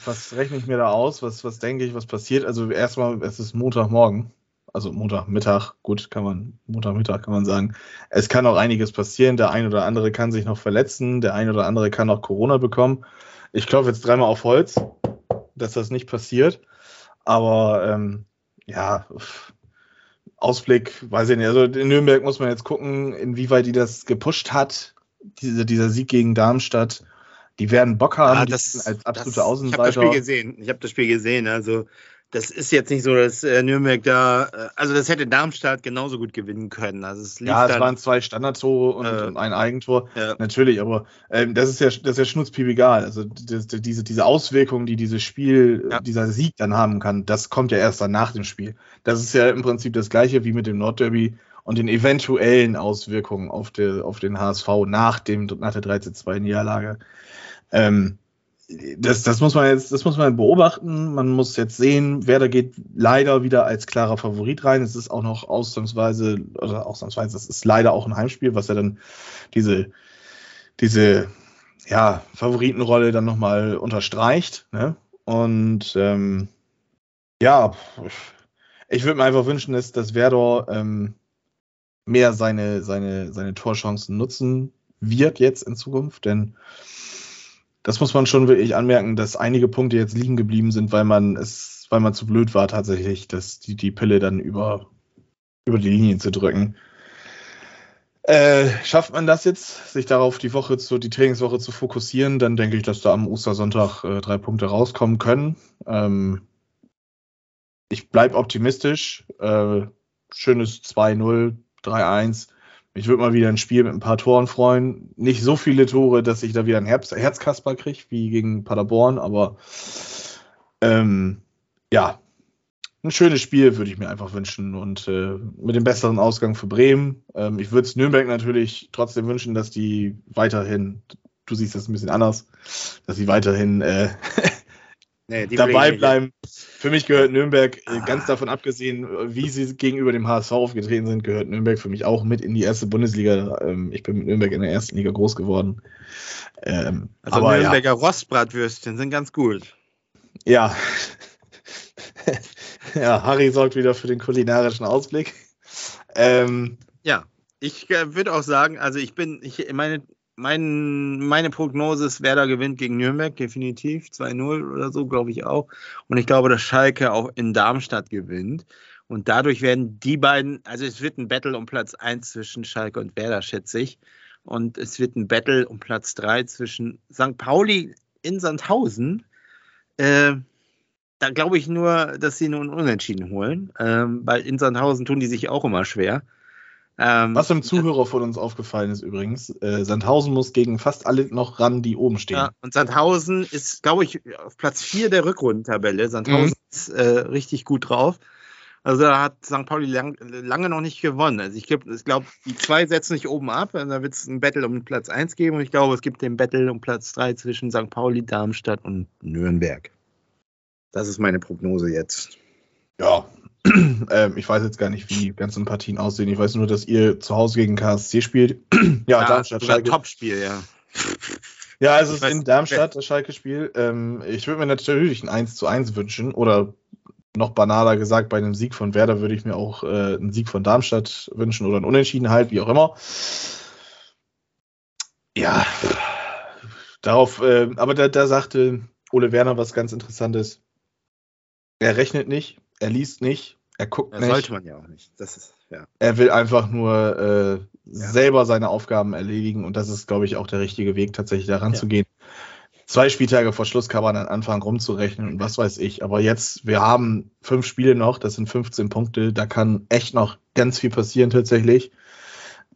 was rechne ich mir da aus? Was, was denke ich, was passiert? Also erstmal, es ist Montagmorgen also Montagmittag, gut, kann man, Montagmittag kann man sagen. Es kann auch einiges passieren. Der ein oder andere kann sich noch verletzen, der ein oder andere kann auch Corona bekommen. Ich klopfe jetzt dreimal auf Holz, dass das nicht passiert. Aber ähm, ja, Ausblick, weiß ich nicht. Also in Nürnberg muss man jetzt gucken, inwieweit die das gepusht hat, diese, dieser Sieg gegen Darmstadt. Die werden Bock haben, ja, das, als absolute das, Außenseiter. Ich habe das Spiel gesehen. Ich habe das Spiel gesehen. Also das ist jetzt nicht so, dass äh, Nürnberg da, äh, also das hätte Darmstadt genauso gut gewinnen können. Also es ja, es dann, waren zwei Standardtore und, äh, und ein Eigentor, ja. natürlich, aber ähm, das ist ja das ist ja schnutzpiep egal. Also das, diese, diese Auswirkungen, die dieses Spiel, ja. dieser Sieg dann haben kann, das kommt ja erst dann nach dem Spiel. Das ist ja im Prinzip das gleiche wie mit dem Nordderby und den eventuellen Auswirkungen auf, der, auf den HSV nach, dem, nach der 13-2-Niederlage. Ähm, das, das muss man jetzt, das muss man beobachten. Man muss jetzt sehen, wer da geht leider wieder als klarer Favorit rein. Es ist auch noch ausnahmsweise, oder ausnahmsweise, das ist leider auch ein Heimspiel, was ja dann diese, diese, ja, Favoritenrolle dann nochmal unterstreicht. Ne? Und ähm, ja, ich würde mir einfach wünschen, dass, dass Werder ähm, mehr seine, seine, seine Torchancen nutzen wird jetzt in Zukunft, denn das muss man schon wirklich anmerken, dass einige Punkte jetzt liegen geblieben sind, weil man es, weil man zu blöd war tatsächlich, dass die, die Pille dann über, über die Linien zu drücken. Äh, schafft man das jetzt, sich darauf die Woche zu, die Trainingswoche zu fokussieren, dann denke ich, dass da am Ostersonntag äh, drei Punkte rauskommen können. Ähm, ich bleibe optimistisch. Äh, schönes 2-0, 3-1 ich würde mal wieder ein Spiel mit ein paar Toren freuen. Nicht so viele Tore, dass ich da wieder ein Herz Herzkasper kriege, wie gegen Paderborn, aber ähm, ja, ein schönes Spiel würde ich mir einfach wünschen und äh, mit dem besseren Ausgang für Bremen. Ähm, ich würde es Nürnberg natürlich trotzdem wünschen, dass die weiterhin, du siehst das ein bisschen anders, dass sie weiterhin äh, nee, dabei bleiben. Für mich gehört Nürnberg, äh, ganz ah. davon abgesehen, wie sie gegenüber dem HSV aufgetreten sind, gehört Nürnberg für mich auch mit in die erste Bundesliga. Ähm, ich bin mit Nürnberg in der ersten Liga groß geworden. Ähm, also aber, Nürnberger ja. Rostbratwürstchen sind ganz gut. Ja. ja, Harry sorgt wieder für den kulinarischen Ausblick. Ähm, ja, ich äh, würde auch sagen, also ich bin, ich meine, mein, meine Prognose ist, Werder gewinnt gegen Nürnberg, definitiv. 2-0 oder so, glaube ich auch. Und ich glaube, dass Schalke auch in Darmstadt gewinnt. Und dadurch werden die beiden, also es wird ein Battle um Platz 1 zwischen Schalke und Werder, schätze ich. Und es wird ein Battle um Platz 3 zwischen St. Pauli in Sandhausen. Äh, da glaube ich nur, dass sie einen Unentschieden holen, ähm, weil in Sandhausen tun die sich auch immer schwer. Ähm, Was im Zuhörer von uns aufgefallen ist übrigens, äh, Sandhausen muss gegen fast alle noch ran, die oben stehen. Ja, und Sandhausen ist, glaube ich, auf Platz 4 der Rückrundentabelle. Sandhausen mhm. ist äh, richtig gut drauf. Also da hat St. Pauli lang, lange noch nicht gewonnen. Also ich glaube, glaub, die zwei setzen sich oben ab. Und da wird es ein Battle um Platz 1 geben. Und ich glaube, es gibt den Battle um Platz 3 zwischen St. Pauli, Darmstadt und Nürnberg. Das ist meine Prognose jetzt. Ja, ähm, ich weiß jetzt gar nicht, wie die ganzen Partien aussehen. Ich weiß nur, dass ihr zu Hause gegen KSC spielt. ja, ja Darmstadt. Schalke. Top-Spiel, ja. Ja, es ist in Darmstadt das Schalke-Spiel. Ähm, ich würde mir natürlich ein 1 zu 1 wünschen. Oder noch banaler gesagt, bei einem Sieg von Werder würde ich mir auch äh, einen Sieg von Darmstadt wünschen oder einen Unentschieden halt, wie auch immer. Ja, darauf, äh, aber da, da sagte Ole Werner was ganz Interessantes. Er rechnet nicht, er liest nicht, er guckt das nicht. Sollte man ja auch nicht. Das ist, ja. Er will einfach nur äh, ja. selber seine Aufgaben erledigen und das ist, glaube ich, auch der richtige Weg, tatsächlich daran ja. zu gehen. Zwei Spieltage vor Schluss kann man dann anfangen rumzurechnen und was weiß ich. Aber jetzt, wir haben fünf Spiele noch, das sind 15 Punkte, da kann echt noch ganz viel passieren tatsächlich.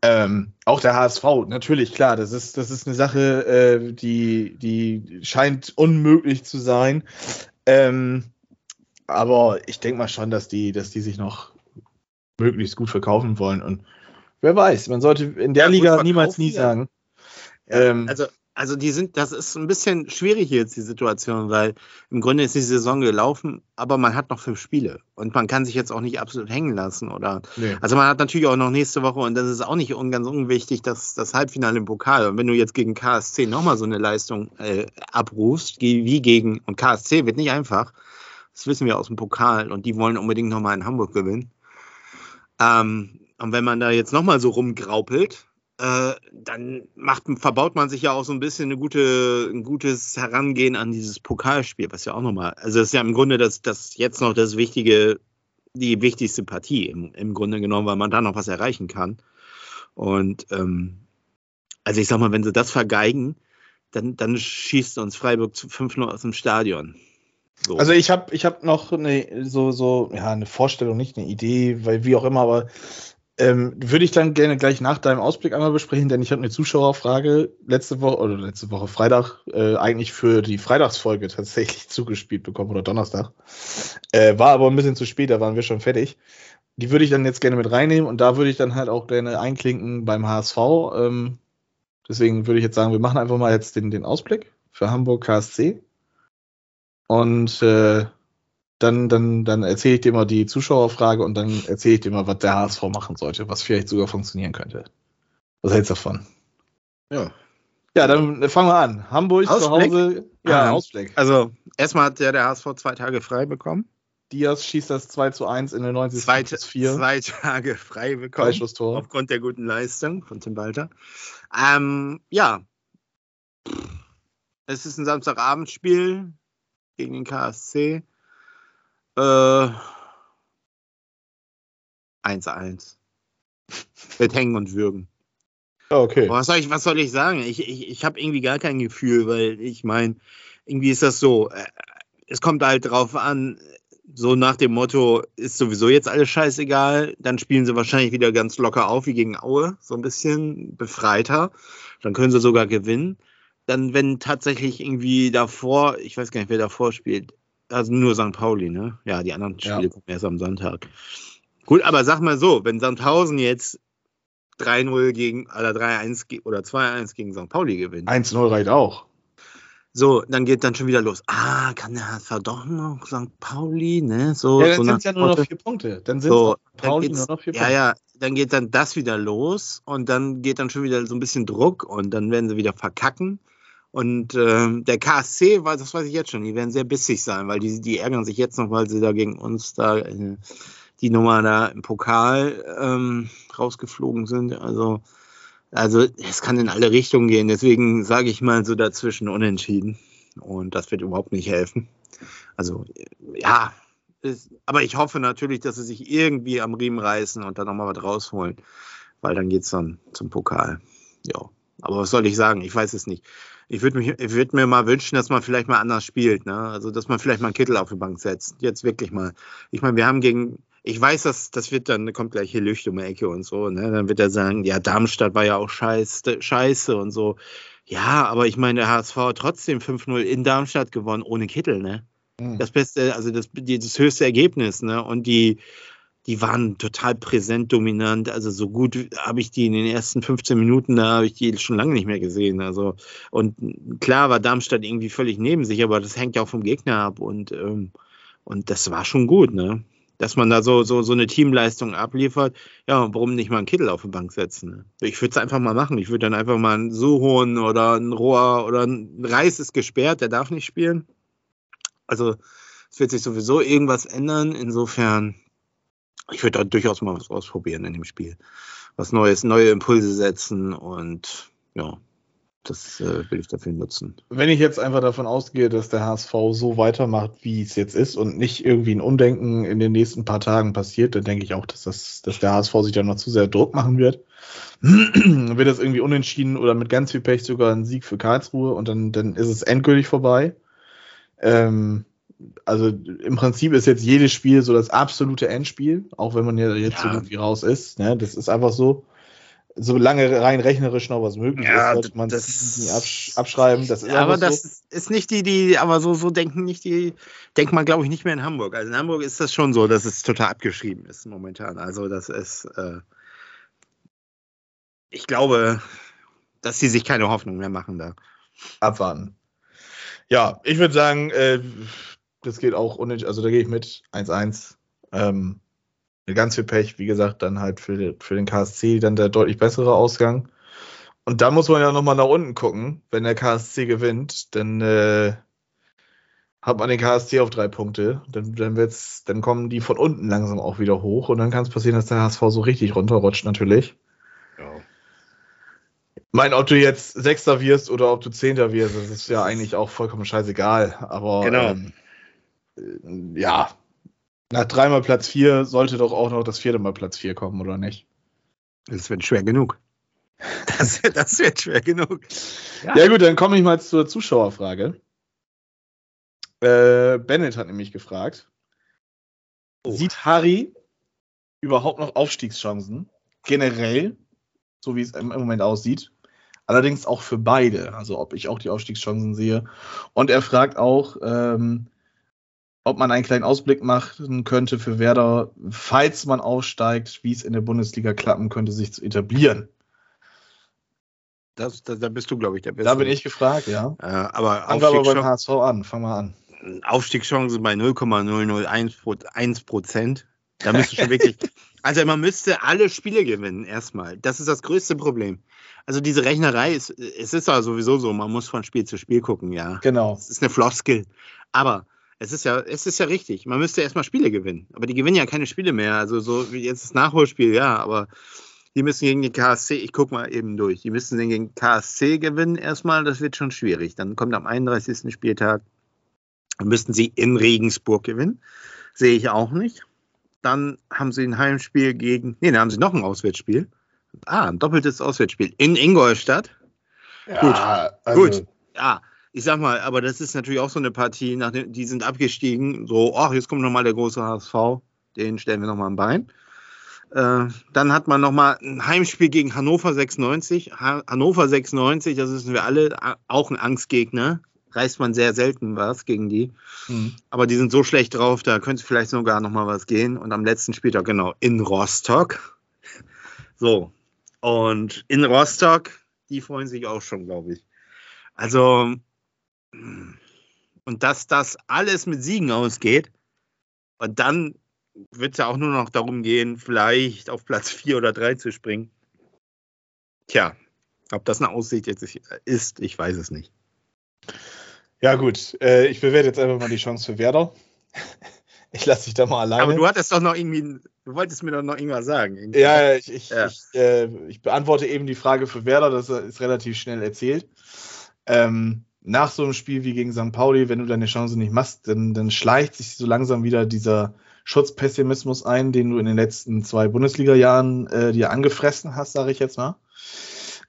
Ähm, auch der HSV, natürlich, klar, das ist, das ist eine Sache, äh, die, die scheint unmöglich zu sein. Ähm, aber ich denke mal schon, dass die, dass die sich noch möglichst gut verkaufen wollen. Und wer weiß, man sollte in der ja, Liga niemals nie sagen. Ähm, Also, also die sind, das ist ein bisschen schwierig jetzt, die Situation, weil im Grunde ist die Saison gelaufen, aber man hat noch fünf Spiele und man kann sich jetzt auch nicht absolut hängen lassen. Oder nee. also man hat natürlich auch noch nächste Woche und das ist auch nicht un, ganz unwichtig, dass das Halbfinale im Pokal. Und wenn du jetzt gegen KSC nochmal so eine Leistung äh, abrufst, wie gegen, und KSC wird nicht einfach, das wissen wir aus dem Pokal und die wollen unbedingt nochmal in Hamburg gewinnen. Ähm, und wenn man da jetzt nochmal so rumgraupelt, äh, dann macht, verbaut man sich ja auch so ein bisschen eine gute, ein gutes Herangehen an dieses Pokalspiel, was ja auch nochmal, also das ist ja im Grunde das, das jetzt noch das wichtige, die wichtigste Partie im, im Grunde genommen, weil man da noch was erreichen kann. Und ähm, also ich sag mal, wenn sie das vergeigen, dann, dann schießt uns Freiburg zu 5-0 aus dem Stadion. So. Also ich habe ich hab noch eine, so, so, ja, eine Vorstellung, nicht eine Idee, weil wie auch immer, aber ähm, würde ich dann gerne gleich nach deinem Ausblick einmal besprechen, denn ich habe eine Zuschauerfrage letzte Woche oder letzte Woche Freitag äh, eigentlich für die Freitagsfolge tatsächlich zugespielt bekommen oder Donnerstag. Äh, war aber ein bisschen zu spät, da waren wir schon fertig. Die würde ich dann jetzt gerne mit reinnehmen und da würde ich dann halt auch gerne einklinken beim HSV. Ähm, deswegen würde ich jetzt sagen, wir machen einfach mal jetzt den, den Ausblick für Hamburg KSC. Und äh, dann, dann, dann erzähle ich dir mal die Zuschauerfrage und dann erzähle ich dir mal, was der HSV machen sollte, was vielleicht sogar funktionieren könnte. Was hältst du davon? ja. Ja, dann fangen wir an. Hamburg zu Ausblick? Hause. Ja, Ah. Ausblick. Also erstmal hat ja der HSV zwei Tage frei bekommen. Diaz schießt das 2 zu 1 in der 90. Zwei, plus 4. zwei Tage frei bekommen. Freistoßtor. Aufgrund der guten Leistung von Tim Walter. Ähm, ja. Es ist ein Samstagabendspiel gegen den KSC. Äh, 1-1. Mit Hängen und Würgen. Ja, okay. Was soll ich, was soll ich sagen? Ich, ich, ich habe irgendwie gar kein Gefühl, weil ich meine, irgendwie ist das so. äh, Es kommt halt drauf an, so nach dem Motto, ist sowieso jetzt alles scheißegal, dann spielen sie wahrscheinlich wieder ganz locker auf wie gegen Aue, so ein bisschen befreiter. Dann können sie sogar gewinnen. Dann, wenn tatsächlich irgendwie davor, ich weiß gar nicht, wer davor spielt, also nur St. Pauli, ne? Ja, die anderen Ja. Spiele kommen erst am Sonntag. Gut, aber sag mal so, wenn Sandhausen jetzt 3-0 gegen, oder 3-1 ge- oder 2-1 gegen St. Pauli gewinnt. 1-0 reicht auch. So, dann geht dann schon wieder los. Ah, kann der HSV doch noch St. Pauli, ne? So, Ja, dann so sind es ja nur noch vier Punkte. Dann sind So, es Pauli nur noch vier Ja, Punkte. ja, dann geht dann das wieder los und dann geht dann schon wieder so ein bisschen Druck und dann werden sie wieder verkacken. Und ähm, der KSC, das weiß ich jetzt schon, die werden sehr bissig sein, weil die, die ärgern sich jetzt noch, weil sie da gegen uns da äh, die Nummer da im Pokal ähm, rausgeflogen sind. Also, also es kann in alle Richtungen gehen. Deswegen sage ich mal so dazwischen unentschieden. Und das wird überhaupt nicht helfen. Also, äh, ja, ist, aber ich hoffe natürlich, dass sie sich irgendwie am Riemen reißen und dann nochmal was rausholen, weil dann geht es dann zum Pokal. Ja, aber was soll ich sagen? Ich weiß es nicht. Ich würde würd mir mal wünschen, dass man vielleicht mal anders spielt. Ne? Also, dass man vielleicht mal einen Kittel auf die Bank setzt. Jetzt wirklich mal. Ich meine, wir haben gegen, ich weiß, dass das wird dann, kommt gleich hier Lücht um die Ecke und so. Ne? Dann wird er sagen, ja, Darmstadt war ja auch scheiße, scheiße und so. Ja, aber ich meine, der HSV hat trotzdem 5-0 in Darmstadt gewonnen, ohne Kittel, ne? Hm. das beste, also das, das höchste Ergebnis, ne? Und die, die waren total präsent, dominant. Also so gut habe ich die in den ersten 15 Minuten, da habe ich die schon lange nicht mehr gesehen. Also und klar war Darmstadt irgendwie völlig neben sich, aber das hängt ja auch vom Gegner ab und ähm, und das war schon gut, ne? Dass man da so, so, so eine Teamleistung abliefert, ja, warum nicht mal einen Kittel auf die Bank setzen? Ne? Ich würde es einfach mal machen. Ich würde dann einfach mal einen Suhon oder ein Rohr oder ein Reis ist gesperrt, der darf nicht spielen. Also es wird sich sowieso irgendwas ändern. Insofern, ich würde da durchaus mal was ausprobieren in dem Spiel. Was Neues, neue Impulse setzen und ja, das äh, will ich dafür nutzen. Wenn ich jetzt einfach davon ausgehe, dass der HSV so weitermacht, wie es jetzt ist und nicht irgendwie ein Umdenken in den nächsten paar Tagen passiert, dann denke ich auch, dass, das, dass der HSV sich dann noch zu sehr Druck machen wird. Wird das irgendwie unentschieden oder mit ganz viel Pech sogar ein Sieg für Karlsruhe und dann, dann ist es endgültig vorbei. Ähm, also im Prinzip ist jetzt jedes Spiel so das absolute Endspiel, auch wenn man ja jetzt Ja. so gut wie raus ist. Ne? Das ist einfach so. Solange rein rechnerisch noch was möglich Ja, ist, sollte man das- es nie absch abschreiben. Das ist aber das so. ist nicht die, die, aber so, so denken nicht die, denkt man, glaube ich, nicht mehr in Hamburg. Also in Hamburg ist das schon so, dass es total abgeschrieben ist momentan. Also das ist, äh, ich glaube, dass sie sich keine Hoffnung mehr machen da. Abwarten. Ja, ich würde sagen, äh, das geht auch unentschieden. Also da gehe ich mit 1-1. Ähm, ganz viel Pech, wie gesagt, dann halt für, für den KSC dann der deutlich bessere Ausgang. Und da muss man ja nochmal nach unten gucken, wenn der KSC gewinnt, dann äh, hat man den KSC auf drei Punkte, dann, dann, wird's, dann kommen die von unten langsam auch wieder hoch und dann kann es passieren, dass der HSV so richtig runterrutscht natürlich. Ja. Mein, ob du jetzt Sechster wirst oder ob du Zehnter wirst, das ist ja eigentlich auch vollkommen scheißegal. Aber genau. ähm, äh, ja, nach dreimal Platz vier sollte doch auch noch das vierte Mal Platz vier kommen, oder nicht? Das wird schwer genug. Das, das wird schwer genug. Ja. ja, gut, dann komme ich mal zur Zuschauerfrage. Äh, Bennett hat nämlich gefragt: oh. Sieht Harry überhaupt noch Aufstiegschancen? Generell, so wie es im Moment aussieht. Allerdings auch für beide. Also, ob ich auch die Aufstiegschancen sehe. Und er fragt auch, ähm, ob man einen kleinen Ausblick machen könnte für Werder, falls man aufsteigt, wie es in der Bundesliga klappen könnte, sich zu etablieren. Das, das, da bist du, glaube ich, der Beste. Da bin ich gefragt, ja. Äh, aber Fangen wir aber beim HSV an. Fangen wir an. Aufstiegschancen bei 0,001 Prozent. Da müsste schon wirklich. Also man müsste alle Spiele gewinnen erstmal. Das ist das größte Problem. Also diese Rechnerei ist, es ist ja sowieso so, man muss von Spiel zu Spiel gucken, ja. Genau. Es ist eine Floskel. Aber es ist ja, es ist ja richtig. Man müsste erstmal Spiele gewinnen. Aber die gewinnen ja keine Spiele mehr. Also so wie jetzt das Nachholspiel, ja, aber die müssen gegen die KSC, ich gucke mal eben durch, die müssen gegen KSC gewinnen erstmal, das wird schon schwierig. Dann kommt am 31. Spieltag, müssten sie in Regensburg gewinnen. Sehe ich auch nicht. Dann haben sie ein Heimspiel gegen, nee, dann haben sie noch ein Auswärtsspiel. Ah, ein doppeltes Auswärtsspiel in Ingolstadt. Ja, gut, also gut. Ja, ich sag mal, aber das ist natürlich auch so eine Partie, nachdem, die sind abgestiegen. So, ach, jetzt kommt nochmal der große HSV, den stellen wir nochmal am Bein. Äh, dann hat man nochmal ein Heimspiel gegen Hannover 96. Ha Hannover 96, das wissen wir alle, auch ein Angstgegner. Reißt man sehr selten was gegen die. Mhm. Aber die sind so schlecht drauf, da könnte vielleicht sogar nochmal was gehen. Und am letzten Spieltag, genau, in Rostock. So. Und in Rostock, die freuen sich auch schon, glaube ich. Also, und dass das alles mit Siegen ausgeht und dann wird es ja auch nur noch darum gehen, vielleicht auf Platz 4 oder 3 zu springen. Tja, ob das eine Aussicht jetzt ist, ich weiß es nicht. Ja, gut. Äh, ich bewerte jetzt einfach mal die Chance für Werder. Ich lasse dich da mal alleine. Aber du hattest doch noch irgendwie, du wolltest mir doch noch irgendwas sagen. Irgendwie. Ja, ich, ich, ja. Ich, äh, ich, beantworte eben die Frage für Werder, das ist relativ schnell erzählt. Ähm, nach so einem Spiel wie gegen St. Pauli, wenn du deine Chance nicht machst, dann, dann schleicht sich so langsam wieder dieser Schutzpessimismus ein, den du in den letzten zwei Bundesliga-Jahren äh, dir angefressen hast, sage ich jetzt mal.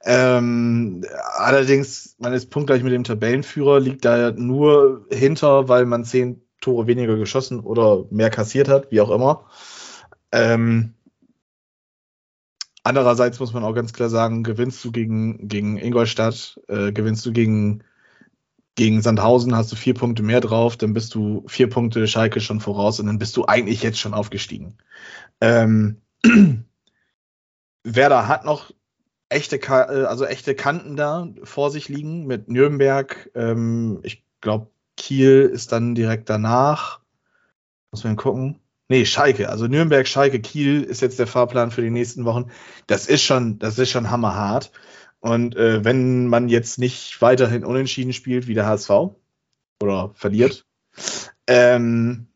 Ähm, allerdings, man ist punktgleich mit dem Tabellenführer, liegt da nur hinter, weil man zehn Tore weniger geschossen oder mehr kassiert hat, wie auch immer. Ähm, andererseits muss man auch ganz klar sagen, gewinnst du gegen, gegen Ingolstadt, äh, gewinnst du gegen gegen Sandhausen hast du vier Punkte mehr drauf, dann bist du vier Punkte Schalke schon voraus und dann bist du eigentlich jetzt schon aufgestiegen. Ähm, Werder hat noch echte, äh, also echte Kanten da vor sich liegen mit Nürnberg. Ähm, ich glaube, Kiel ist dann direkt danach. Muss man gucken. Nee, Schalke. Also Nürnberg, Schalke, Kiel ist jetzt der Fahrplan für die nächsten Wochen. Das ist schon, das ist schon hammerhart. Und äh, wenn man jetzt nicht weiterhin unentschieden spielt wie der HSV oder verliert, ähm,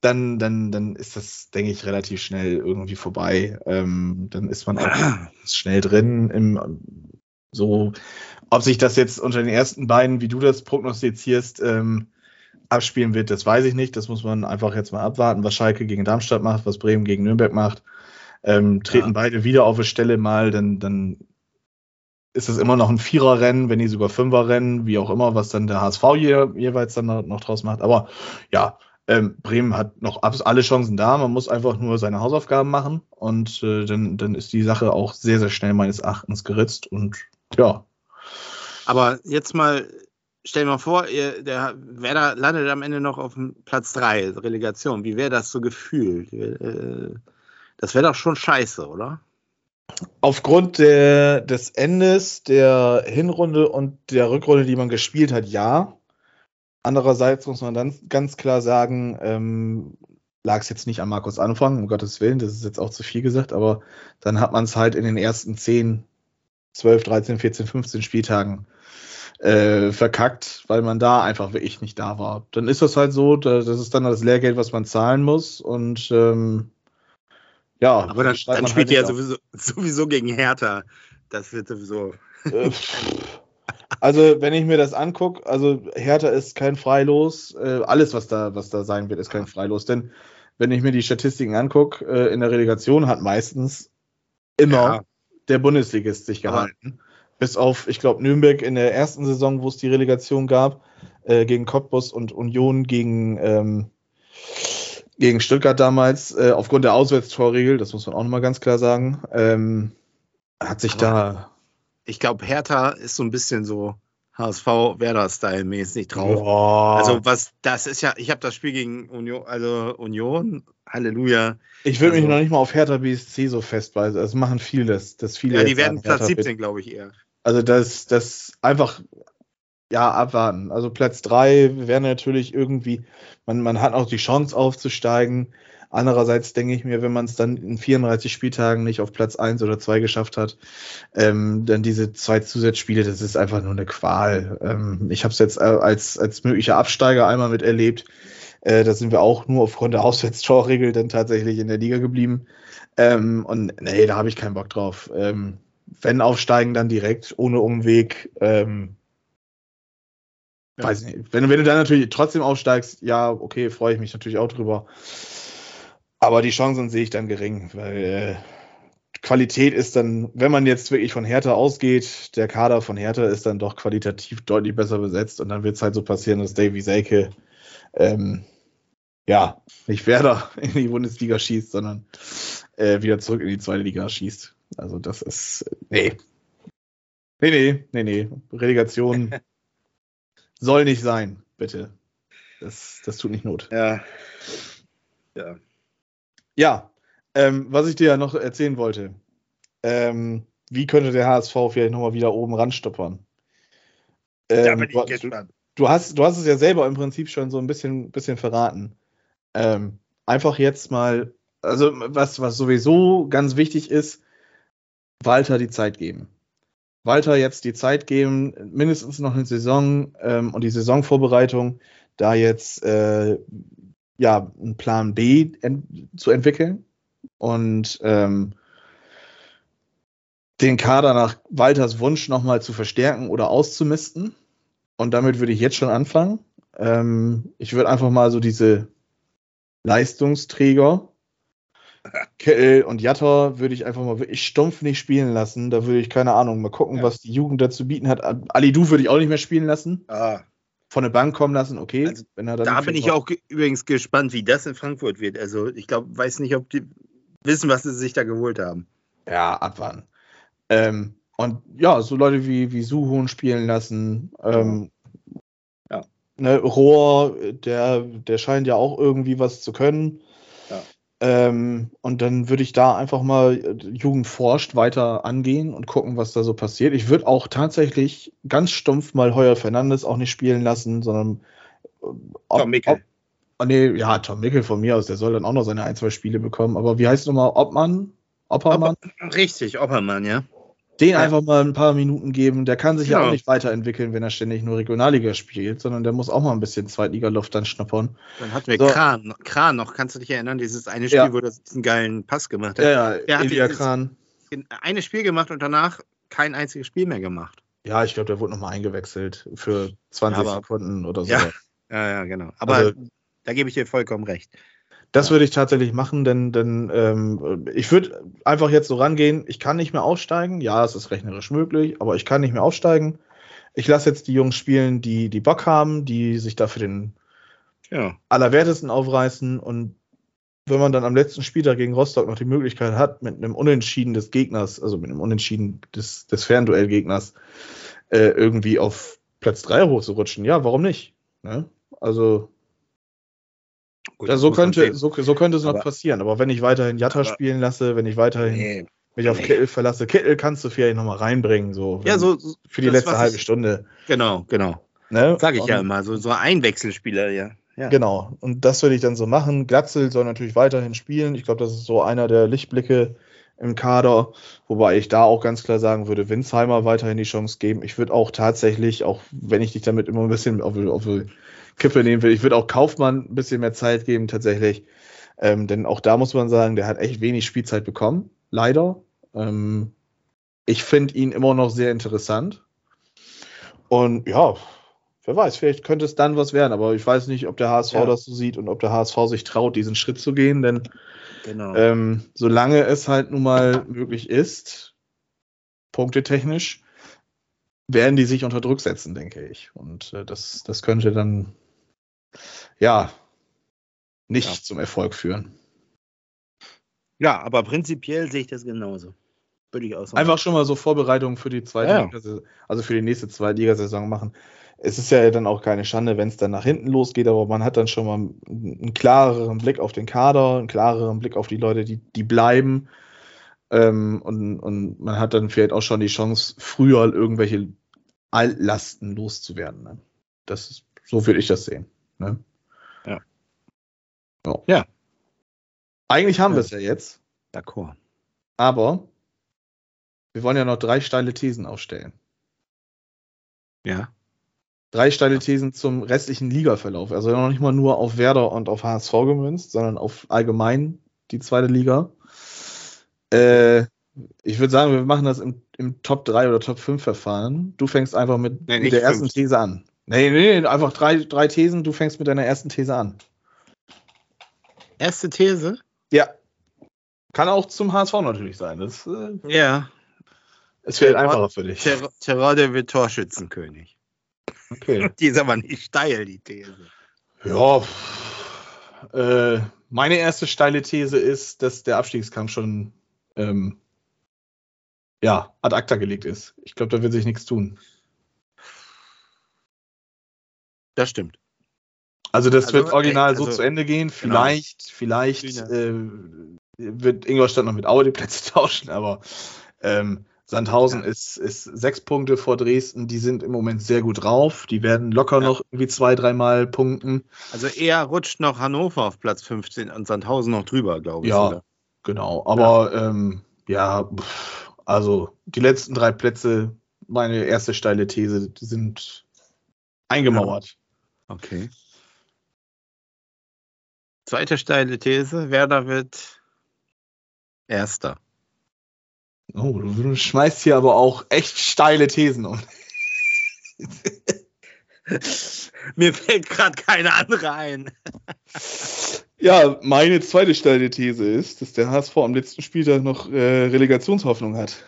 dann, dann, dann ist das, denke ich, relativ schnell irgendwie vorbei. Ähm, dann ist man auch schnell drin im so, ob sich das jetzt unter den ersten beiden, wie du das prognostizierst, ähm, abspielen wird, das weiß ich nicht. Das muss man einfach jetzt mal abwarten, was Schalke gegen Darmstadt macht, was Bremen gegen Nürnberg macht. Ähm, treten ja. beide wieder auf die Stelle mal, dann, dann ist es immer noch ein Viererrennen, wenn nicht sogar Fünferrennen, wie auch immer, was dann der HSV je, jeweils dann noch draus macht. Aber ja, ähm, Bremen hat noch alle Chancen da. Man muss einfach nur seine Hausaufgaben machen und äh, dann, dann ist die Sache auch sehr, sehr schnell meines Erachtens geritzt und ja. Aber jetzt mal, stell dir mal vor, ihr, der Werder landet am Ende noch auf Platz 3, Relegation. Wie wäre das so gefühlt? Äh, das wäre doch schon scheiße, oder? Aufgrund der, des Endes der Hinrunde und der Rückrunde, die man gespielt hat, ja. Andererseits muss man dann ganz klar sagen, ähm, lag es jetzt nicht an Markus Anfang, um Gottes Willen, das ist jetzt auch zu viel gesagt, aber dann hat man es halt in den ersten 10, 12, 13, 14, 15 Spieltagen äh, verkackt, weil man da einfach wirklich nicht da war. Dann ist das halt so, das ist dann das Lehrgeld, was man zahlen muss und ähm, ja. Aber dann, dann halt spielt ihr ja sowieso, sowieso gegen Hertha. Das wird sowieso. Äh, also, wenn ich mir das angucke, also Hertha ist kein Freilos. Äh, alles, was da, was da sein wird, ist kein Freilos. Denn wenn ich mir die Statistiken angucke, äh, in der Relegation hat meistens immer ja. der Bundesligist sich gehalten. Bis auf, ich glaube, Nürnberg in der ersten Saison, wo es die Relegation gab, äh, gegen Cottbus und Union gegen, ähm, gegen Stuttgart damals, äh, aufgrund der Auswärtstorregel, das muss man auch nochmal ganz klar sagen, ähm, hat sich Aber da. Ich glaube, Hertha ist so ein bisschen so HSV Werder-Style mäßig drauf. Oh. Also was, das ist ja, ich habe das Spiel gegen Union, also Union, Halleluja. Ich würde also, mich noch nicht mal auf Hertha BSC so festweisen. Es machen viele das, das viele. Ja, die werden Platz 17, glaube ich, eher. Also das, das einfach ja, abwarten. Also Platz 3 wäre natürlich irgendwie, man, man hat auch die Chance aufzusteigen. Andererseits denke ich mir, wenn man es dann in 34 Spieltagen nicht auf Platz 1 oder 2 geschafft hat, ähm, dann diese zwei Zusatzspiele, das ist einfach nur eine Qual. Ähm, ich habe es jetzt äh, als, als möglicher Absteiger einmal miterlebt. Äh, da sind wir auch nur aufgrund der Auswärtstorregel dann tatsächlich in der Liga geblieben. Ähm, und nee, da habe ich keinen Bock drauf. Ähm, wenn aufsteigen, dann direkt, ohne Umweg. Ähm, ja. Weiß nicht. Wenn, wenn du dann natürlich trotzdem aufsteigst, ja, okay, freue ich mich natürlich auch drüber. Aber die Chancen sehe ich dann gering, weil äh, Qualität ist dann, wenn man jetzt wirklich von Hertha ausgeht, der Kader von Hertha ist dann doch qualitativ deutlich besser besetzt und dann wird es halt so passieren, dass Davy Selke ähm, ja, nicht Werder in die Bundesliga schießt, sondern äh, wieder zurück in die zweite Liga schießt. Also das ist. Nee. Nee, nee, nee, nee. Relegation soll nicht sein, bitte. Das, das tut nicht Not. Ja. Ja. Ja. Ähm, was ich dir ja noch erzählen wollte. Ähm, wie könnte der HSV vielleicht nochmal wieder oben ranstoppern? Ähm, da bin ich du, gespannt. Du hast, du hast es ja selber im Prinzip schon so ein bisschen, bisschen verraten. Ähm, einfach jetzt mal, also was, was sowieso ganz wichtig ist, Walter die Zeit geben. Walter jetzt die Zeit geben, mindestens noch eine Saison ähm, und die Saisonvorbereitung, da jetzt äh, ja einen Plan B ent zu entwickeln und ähm, den Kader nach Walters Wunsch nochmal zu verstärken oder auszumisten. Und damit würde ich jetzt schon anfangen. Ähm, ich würde einfach mal so diese Leistungsträger Kettel und Jatta würde ich einfach mal wirklich stumpf nicht spielen lassen. Da würde ich, keine Ahnung, mal gucken, ja. was die Jugend dazu bieten hat. Ali Du würde ich auch nicht mehr spielen lassen. Ah. Von der Bank kommen lassen, okay. Also, da bin ich auch übrigens gespannt, wie das in Frankfurt wird. Also ich glaube, weiß nicht, ob die wissen, was sie sich da geholt haben. Ja, abwarten. Ähm, und ja, so Leute wie, wie Suhun spielen lassen. Ähm, ja. Ne, Rohr, der, der scheint ja auch irgendwie was zu können. Ähm, und dann würde ich da einfach mal äh, Jugend forscht weiter angehen und gucken, was da so passiert. Ich würde auch tatsächlich ganz stumpf mal Heuer Fernandes auch nicht spielen lassen, sondern äh, ob, Tom Mickel. Ob, oh nee, ja, Tom Mickel von mir aus, der soll dann auch noch seine ein, zwei Spiele bekommen. Aber wie heißt nochmal Obmann? Oppermann? Richtig, Oppermann, ja den ja. einfach mal ein paar Minuten geben. Der kann sich ja. ja. auch nicht weiterentwickeln, wenn er ständig nur Regionalliga spielt, sondern der muss auch mal ein bisschen Zweitliga-Luft dann schnuppern. Dann hatten wir so. Kran, Kran noch, kannst du dich erinnern, dieses eine Spiel, ja. wo er diesen geilen Pass gemacht hat. Ja, ja, der hat Elia Kran. Eine Spiel gemacht und danach kein einziges Spiel mehr gemacht. Ja, ich glaube, der wurde nochmal eingewechselt für 20 aber, Sekunden oder so. Ja, ja, ja genau. Aber also, da gebe ich dir vollkommen recht. Das würde ich tatsächlich machen, denn, denn ähm, ich würde einfach jetzt so rangehen, ich kann nicht mehr aufsteigen. Ja, es ist rechnerisch möglich, aber ich kann nicht mehr aufsteigen. Ich lasse jetzt die Jungs spielen, die, die Bock haben, die sich dafür den ja. Allerwertesten aufreißen. Und wenn man dann am letzten Spieltag gegen Rostock noch die Möglichkeit hat, mit einem Unentschieden des Gegners, also mit einem Unentschieden des, des Fernduellgegners, äh, irgendwie auf Platz 3 hochzurutschen, ja, warum nicht? Ne? Also Gut, ja, so, könnte, so, so könnte es noch aber, passieren. Aber wenn ich weiterhin Jatta spielen lasse, wenn ich weiterhin. Nee. mich auf Nee. Kittel verlasse. Kittel kannst du vielleicht nochmal reinbringen, so, Ja, so. so für die letzte halbe ich- Stunde. Genau, genau. Ne? Sag ich ja Und- immer. So, so ein Wechselspieler, ja. ja. Genau, und das würde ich dann so machen. Glatzel soll natürlich weiterhin spielen. Ich glaube, das ist so einer der Lichtblicke im Kader, wobei ich da auch ganz klar sagen würde, Winsheimer weiterhin die Chance geben. Ich würde auch tatsächlich, auch wenn ich dich damit immer ein bisschen auf, auf Kippe nehmen will, ich würde auch Kaufmann ein bisschen mehr Zeit geben, tatsächlich. Ähm, denn auch da muss man sagen, der hat echt wenig Spielzeit bekommen, leider. Ähm, ich finde ihn immer noch sehr interessant. Und ja, wer weiß, vielleicht könnte es dann was werden, aber ich weiß nicht, ob der HSV Ja. das so sieht und ob der HSV sich traut, diesen Schritt zu gehen, denn Genau. ähm, solange es halt nun mal möglich ist, punktetechnisch, werden die sich unter Druck setzen, denke ich. Und äh, das, das könnte dann ja nicht Ja. zum Erfolg führen. ja, aber prinzipiell sehe ich das genauso. Würde ich auch sagen. Einfach schon mal so Vorbereitungen für die zweite, Ja. Ligasaison- also für die nächste Zweitligasaison machen. Es ist ja dann auch keine Schande, wenn es dann nach hinten losgeht, aber man hat dann schon mal einen, einen klareren Blick auf den Kader, einen klareren Blick auf die Leute, die, die bleiben. Ähm, und, und man hat dann vielleicht auch schon die Chance, früher irgendwelche Altlasten loszuwerden. Ne? Das ist, so würde ich das sehen. Ne? Ja. Ja. Ja. Eigentlich haben Ja. wir es ja jetzt, D'accord. aber wir wollen ja noch drei steile Thesen aufstellen. Ja. Drei steile Thesen zum restlichen Ligaverlauf. Also noch nicht mal nur auf Werder und auf HSV gemünzt, sondern auf allgemein die zweite Liga. Äh, ich würde sagen, wir machen das im, im Top 3 oder Top 5 Verfahren. Du fängst einfach mit, Nee, mit der ersten fünf. These an. Nee, nee, einfach drei, drei Thesen, du fängst mit deiner ersten These an. Erste These? Ja. Kann auch zum HSV natürlich sein. Das äh, Ja. vielleicht Ter- einfacher für dich. Ter Terode wird Torschützenkönig. Okay. Die ist aber nicht steil, die These. Ja, äh, meine erste steile These ist, dass der Abstiegskampf schon ähm, ja, ad acta gelegt ist. Ich glaube, da wird sich nichts tun. Das stimmt. Also das Also, wird original äh, so also, zu Ende gehen. genau. Vielleicht, vielleicht Hühner. äh, wird Ingolstadt noch mit Aue die Plätze tauschen, aber ähm, Sandhausen Ja. ist, ist sechs Punkte vor Dresden. Die sind im Moment sehr gut drauf. Die werden locker Ja. noch irgendwie zwei, dreimal punkten. Also eher rutscht noch Hannover auf Platz 15 und Sandhausen noch drüber, glaube ich. Ja. oder? Genau, aber ja, ähm, ja pff, also die letzten drei Plätze, meine erste steile These, die sind eingemauert. Okay. Zweite steile These, Werder wird Erster. Oh, du, du schmeißt hier aber auch echt steile Thesen um. Mir fällt gerade keine andere ein. Ja, meine zweite steile These ist, dass der HSV am letzten Spieltag noch äh, Relegationshoffnung hat.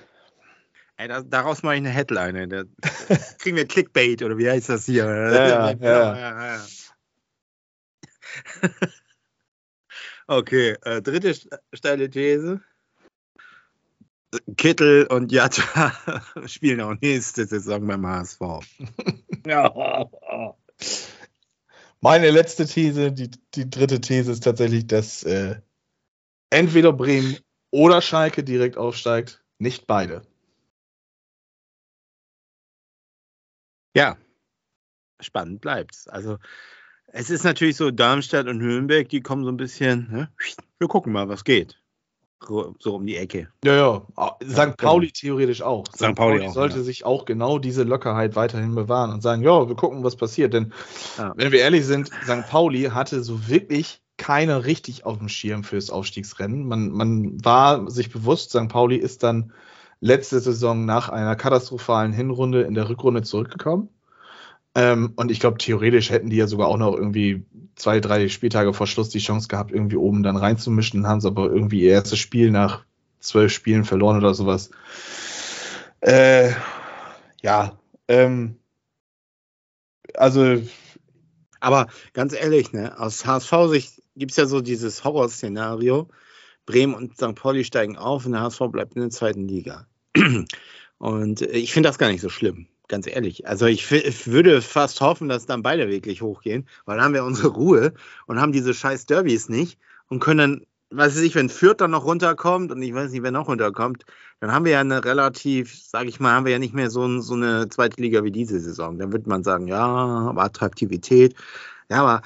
Ey, da, daraus mache ich eine Headline. Da kriegen wir Clickbait oder wie heißt das hier? Ja, ja. ja. Okay, äh, dritte st- steile These. Kittel und Jatta spielen auch nächste Saison beim HSV. Meine letzte These, die, die dritte These ist tatsächlich, dass äh, entweder Bremen oder Schalke direkt aufsteigt, nicht beide. Ja, spannend bleibt's. Also es ist natürlich so, Darmstadt und Nürnberg, die kommen so ein bisschen, ne? wir gucken mal, was geht. So um die Ecke. Ja, ja. Ah, St. genau. Pauli theoretisch auch. St. Pauli auch, sollte ja. sich auch genau diese Lockerheit weiterhin bewahren und sagen, ja, wir gucken, was passiert. Denn Ja. wenn wir ehrlich sind, St. Pauli hatte so wirklich keiner richtig auf dem Schirm fürs Aufstiegsrennen. Man, man war sich bewusst, St. Pauli ist dann letzte Saison nach einer katastrophalen Hinrunde in der Rückrunde zurückgekommen. Ähm, und ich glaube, theoretisch hätten die ja sogar auch noch irgendwie zwei, drei Spieltage vor Schluss die Chance gehabt, irgendwie oben dann reinzumischen, haben sie aber irgendwie ihr erstes Spiel nach zwölf Spielen verloren oder sowas. Äh, ja, ähm, also, Aber ganz ehrlich, ne, aus HSV-Sicht gibt es ja so dieses Horrorszenario. Bremen und St. Pauli steigen auf und der HSV bleibt in der zweiten Liga. Und ich finde das gar nicht so schlimm, ganz ehrlich. Also ich, ich würde fast hoffen, dass dann beide wirklich hochgehen, weil dann haben wir unsere Ruhe und haben diese scheiß Derbys nicht und können dann weiß ich, wenn Fürth dann noch runterkommt und ich weiß nicht, wer noch runterkommt, dann haben wir ja eine relativ, sage ich mal, haben wir ja nicht mehr so, so eine zweite Liga wie diese Saison. Dann würde man sagen, ja, aber Attraktivität. Ja, aber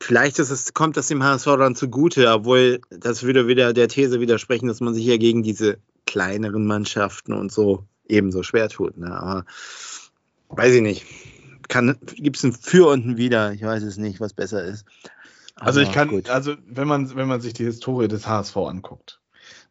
vielleicht ist es, kommt das dem HSV dann zugute, obwohl das würde wieder der These widersprechen, dass man sich ja gegen diese kleineren Mannschaften und so ebenso schwer tut. Ne? Aber weiß ich nicht. Gibt es ein Für und ein Wider? Ich weiß es nicht, was besser ist. Also ich kann, gut. also wenn man, wenn man sich die Historie des HSV anguckt,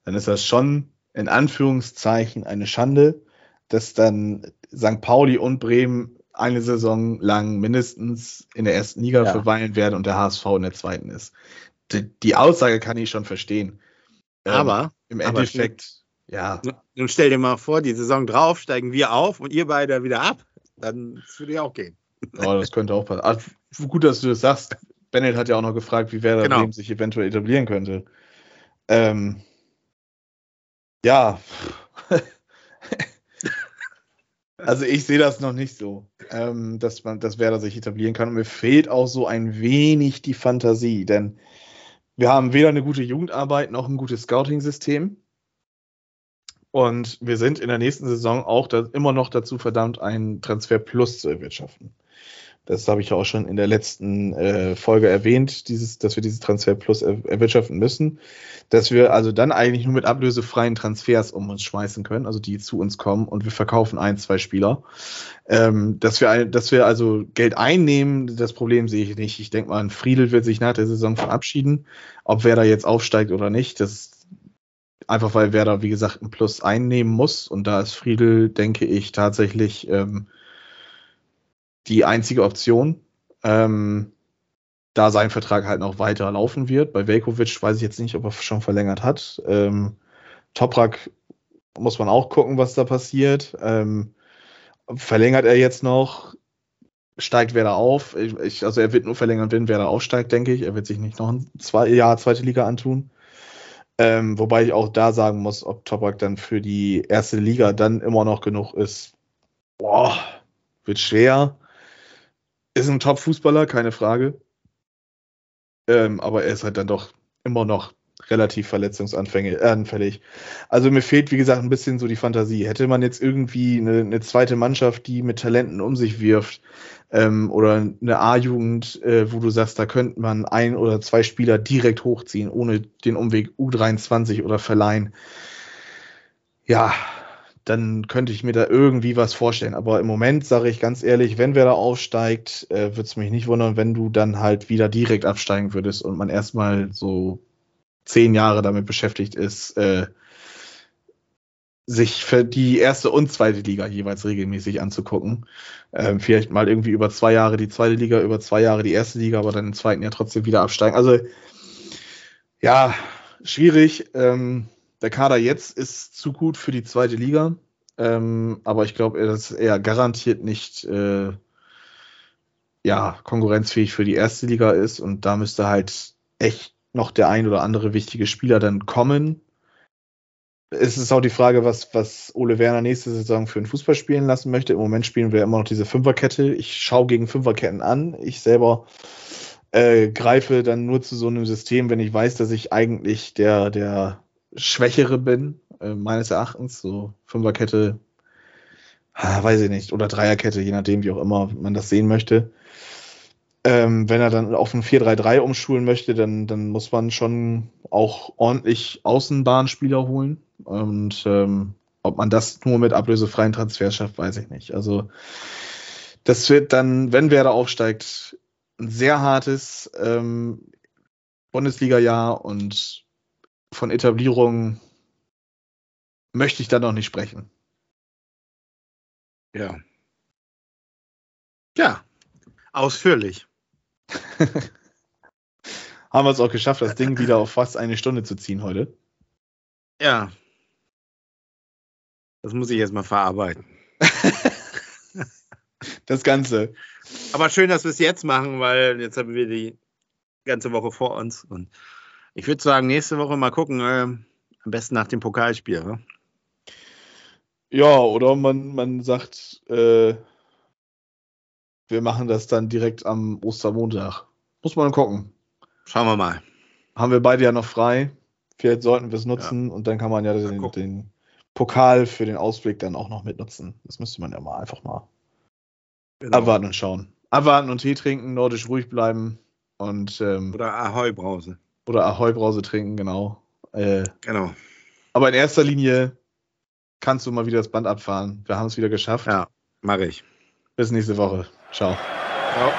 dann ist das schon in Anführungszeichen eine Schande, dass dann St. Pauli und Bremen eine Saison lang mindestens in der ersten Liga ja. verweilen werden und der HSV in der zweiten ist. Die, die Aussage kann ich schon verstehen. Ähm, aber im Endeffekt, aber, ja. Nun stell dir mal vor, die Saison drauf steigen wir auf und ihr beide wieder ab. Dann würde ja auch gehen. Oh, das könnte auch passen. Ach, gut, dass du das sagst. Bennett hat ja auch noch gefragt, wie Werder genau. Sich eventuell etablieren könnte. Ähm, ja. Also ich sehe das noch nicht so, ähm, dass man, dass Werder sich etablieren kann. Und mir fehlt auch so ein wenig die Fantasie, denn wir haben weder eine gute Jugendarbeit noch ein gutes Scouting-System. Und wir sind in der nächsten Saison auch da, immer noch dazu verdammt, einen Transfer Plus zu erwirtschaften. Das habe ich auch schon in der letzten äh, Folge erwähnt, dieses, dass wir dieses Transfer Plus er erwirtschaften müssen. Dass wir also dann eigentlich nur mit ablösefreien Transfers um uns schmeißen können, also die zu uns kommen und wir verkaufen ein, zwei Spieler. Ähm, dass, wir, dass wir also Geld einnehmen, das Problem sehe ich nicht. Ich denke mal, ein Friedel wird sich nach der Saison verabschieden. Ob wer da jetzt aufsteigt oder nicht, das einfach weil wer da, wie gesagt, ein Plus einnehmen muss. Und da ist Friedel, denke ich, tatsächlich. Ähm, die einzige Option. Ähm, da sein Vertrag halt noch weiter laufen wird. Bei Velkovic weiß ich jetzt nicht, ob er schon verlängert hat. Ähm, Toprak muss man auch gucken, was da passiert. Ähm, verlängert er jetzt noch? Steigt wer da auf? Ich, also er wird nur verlängern, wenn wer da aufsteigt, denke ich. Er wird sich nicht noch ein zwei Jahr zweite Liga antun. Ähm, wobei ich auch da sagen muss, ob Toprak dann für die erste Liga dann immer noch genug ist. Boah, wird schwer. Ist ein Top-Fußballer, keine Frage. Ähm, aber er ist halt dann doch immer noch relativ verletzungsanfällig. Also mir fehlt, wie gesagt, ein bisschen so die Fantasie. Hätte man jetzt irgendwie eine, eine zweite Mannschaft, die mit Talenten um sich wirft, ähm, oder eine A-Jugend, äh, wo du sagst, da könnte man ein oder zwei Spieler direkt hochziehen, ohne den Umweg U23 oder verleihen. Ja, dann könnte ich mir da irgendwie was vorstellen. Aber im Moment sage ich ganz ehrlich, wenn wer da aufsteigt, äh, würde es mich nicht wundern, wenn du dann halt wieder direkt absteigen würdest und man erstmal so zehn Jahre damit beschäftigt ist, äh, sich für die erste und zweite Liga jeweils regelmäßig anzugucken. Ähm, vielleicht mal irgendwie über zwei Jahre die zweite Liga, über zwei Jahre die erste Liga, aber dann im zweiten Jahr trotzdem wieder absteigen. Also ja, schwierig. Ähm, der Kader jetzt ist zu gut für die zweite Liga. Ähm, aber ich glaube, er garantiert nicht äh, ja, konkurrenzfähig für die erste Liga ist. Und da müsste halt echt noch der ein oder andere wichtige Spieler dann kommen. Es ist auch die Frage, was, was Ole Werner nächste Saison für einen Fußball spielen lassen möchte. Im Moment spielen wir immer noch diese Fünferkette. Ich schaue gegen Fünferketten an. Ich selber äh, greife dann nur zu so einem System, wenn ich weiß, dass ich eigentlich der, der Schwächere bin, äh, meines Erachtens. So Fünferkette, ah, weiß ich nicht, oder Dreierkette, je nachdem, wie auch immer man das sehen möchte. Ähm, wenn er dann auf ein 4-3-3 umschulen möchte, dann, dann muss man schon auch ordentlich Außenbahnspieler holen. Und ähm, ob man das nur mit ablösefreien Transfers schafft, weiß ich nicht. Also das wird dann, wenn Werder aufsteigt, ein sehr hartes ähm, Bundesliga-Jahr und von Etablierung möchte ich da noch nicht sprechen. Ja. Ja, ausführlich. Haben wir es auch geschafft, das Ding wieder auf fast eine Stunde zu ziehen heute. Ja. Das muss ich jetzt mal verarbeiten. das Ganze. Aber schön, dass wir es jetzt machen, weil jetzt haben wir die ganze Woche vor uns. Und ich würde sagen, nächste Woche mal gucken. Äh, am besten nach dem Pokalspiel. Ne? Ja, oder man, man sagt, äh, wir machen das dann direkt am Ostermontag. Muss man gucken. Schauen wir mal. haben wir beide ja noch frei. Vielleicht sollten wir es nutzen und dann kann man ja den, den Pokal für den Ausblick dann auch noch mitnutzen. Das müsste man ja mal einfach mal Genau. abwarten und schauen. Abwarten und Tee trinken, nordisch ruhig bleiben und ähm, Oder Ahoi-Brause. Oder Ahoi-Brause trinken, genau. Äh, Genau. aber in erster Linie kannst du mal wieder das Band abfahren. Wir haben es wieder geschafft. Ja, mache ich. Bis nächste Woche. Ciao. Ciao.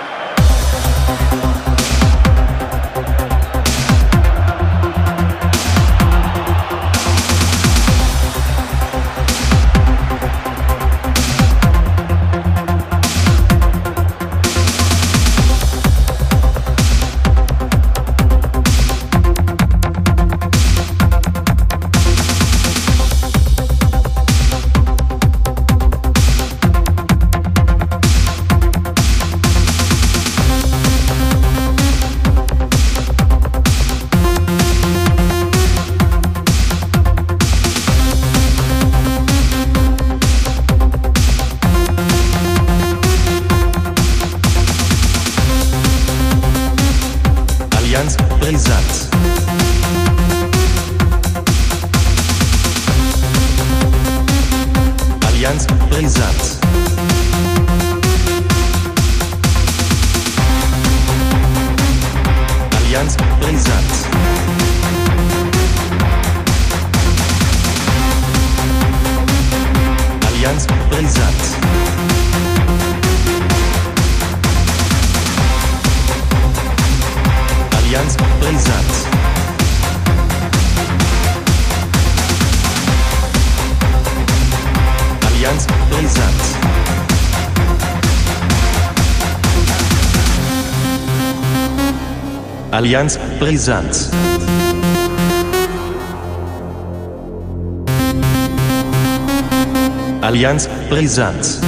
Allianz Brisanz. Allianz Brisanz.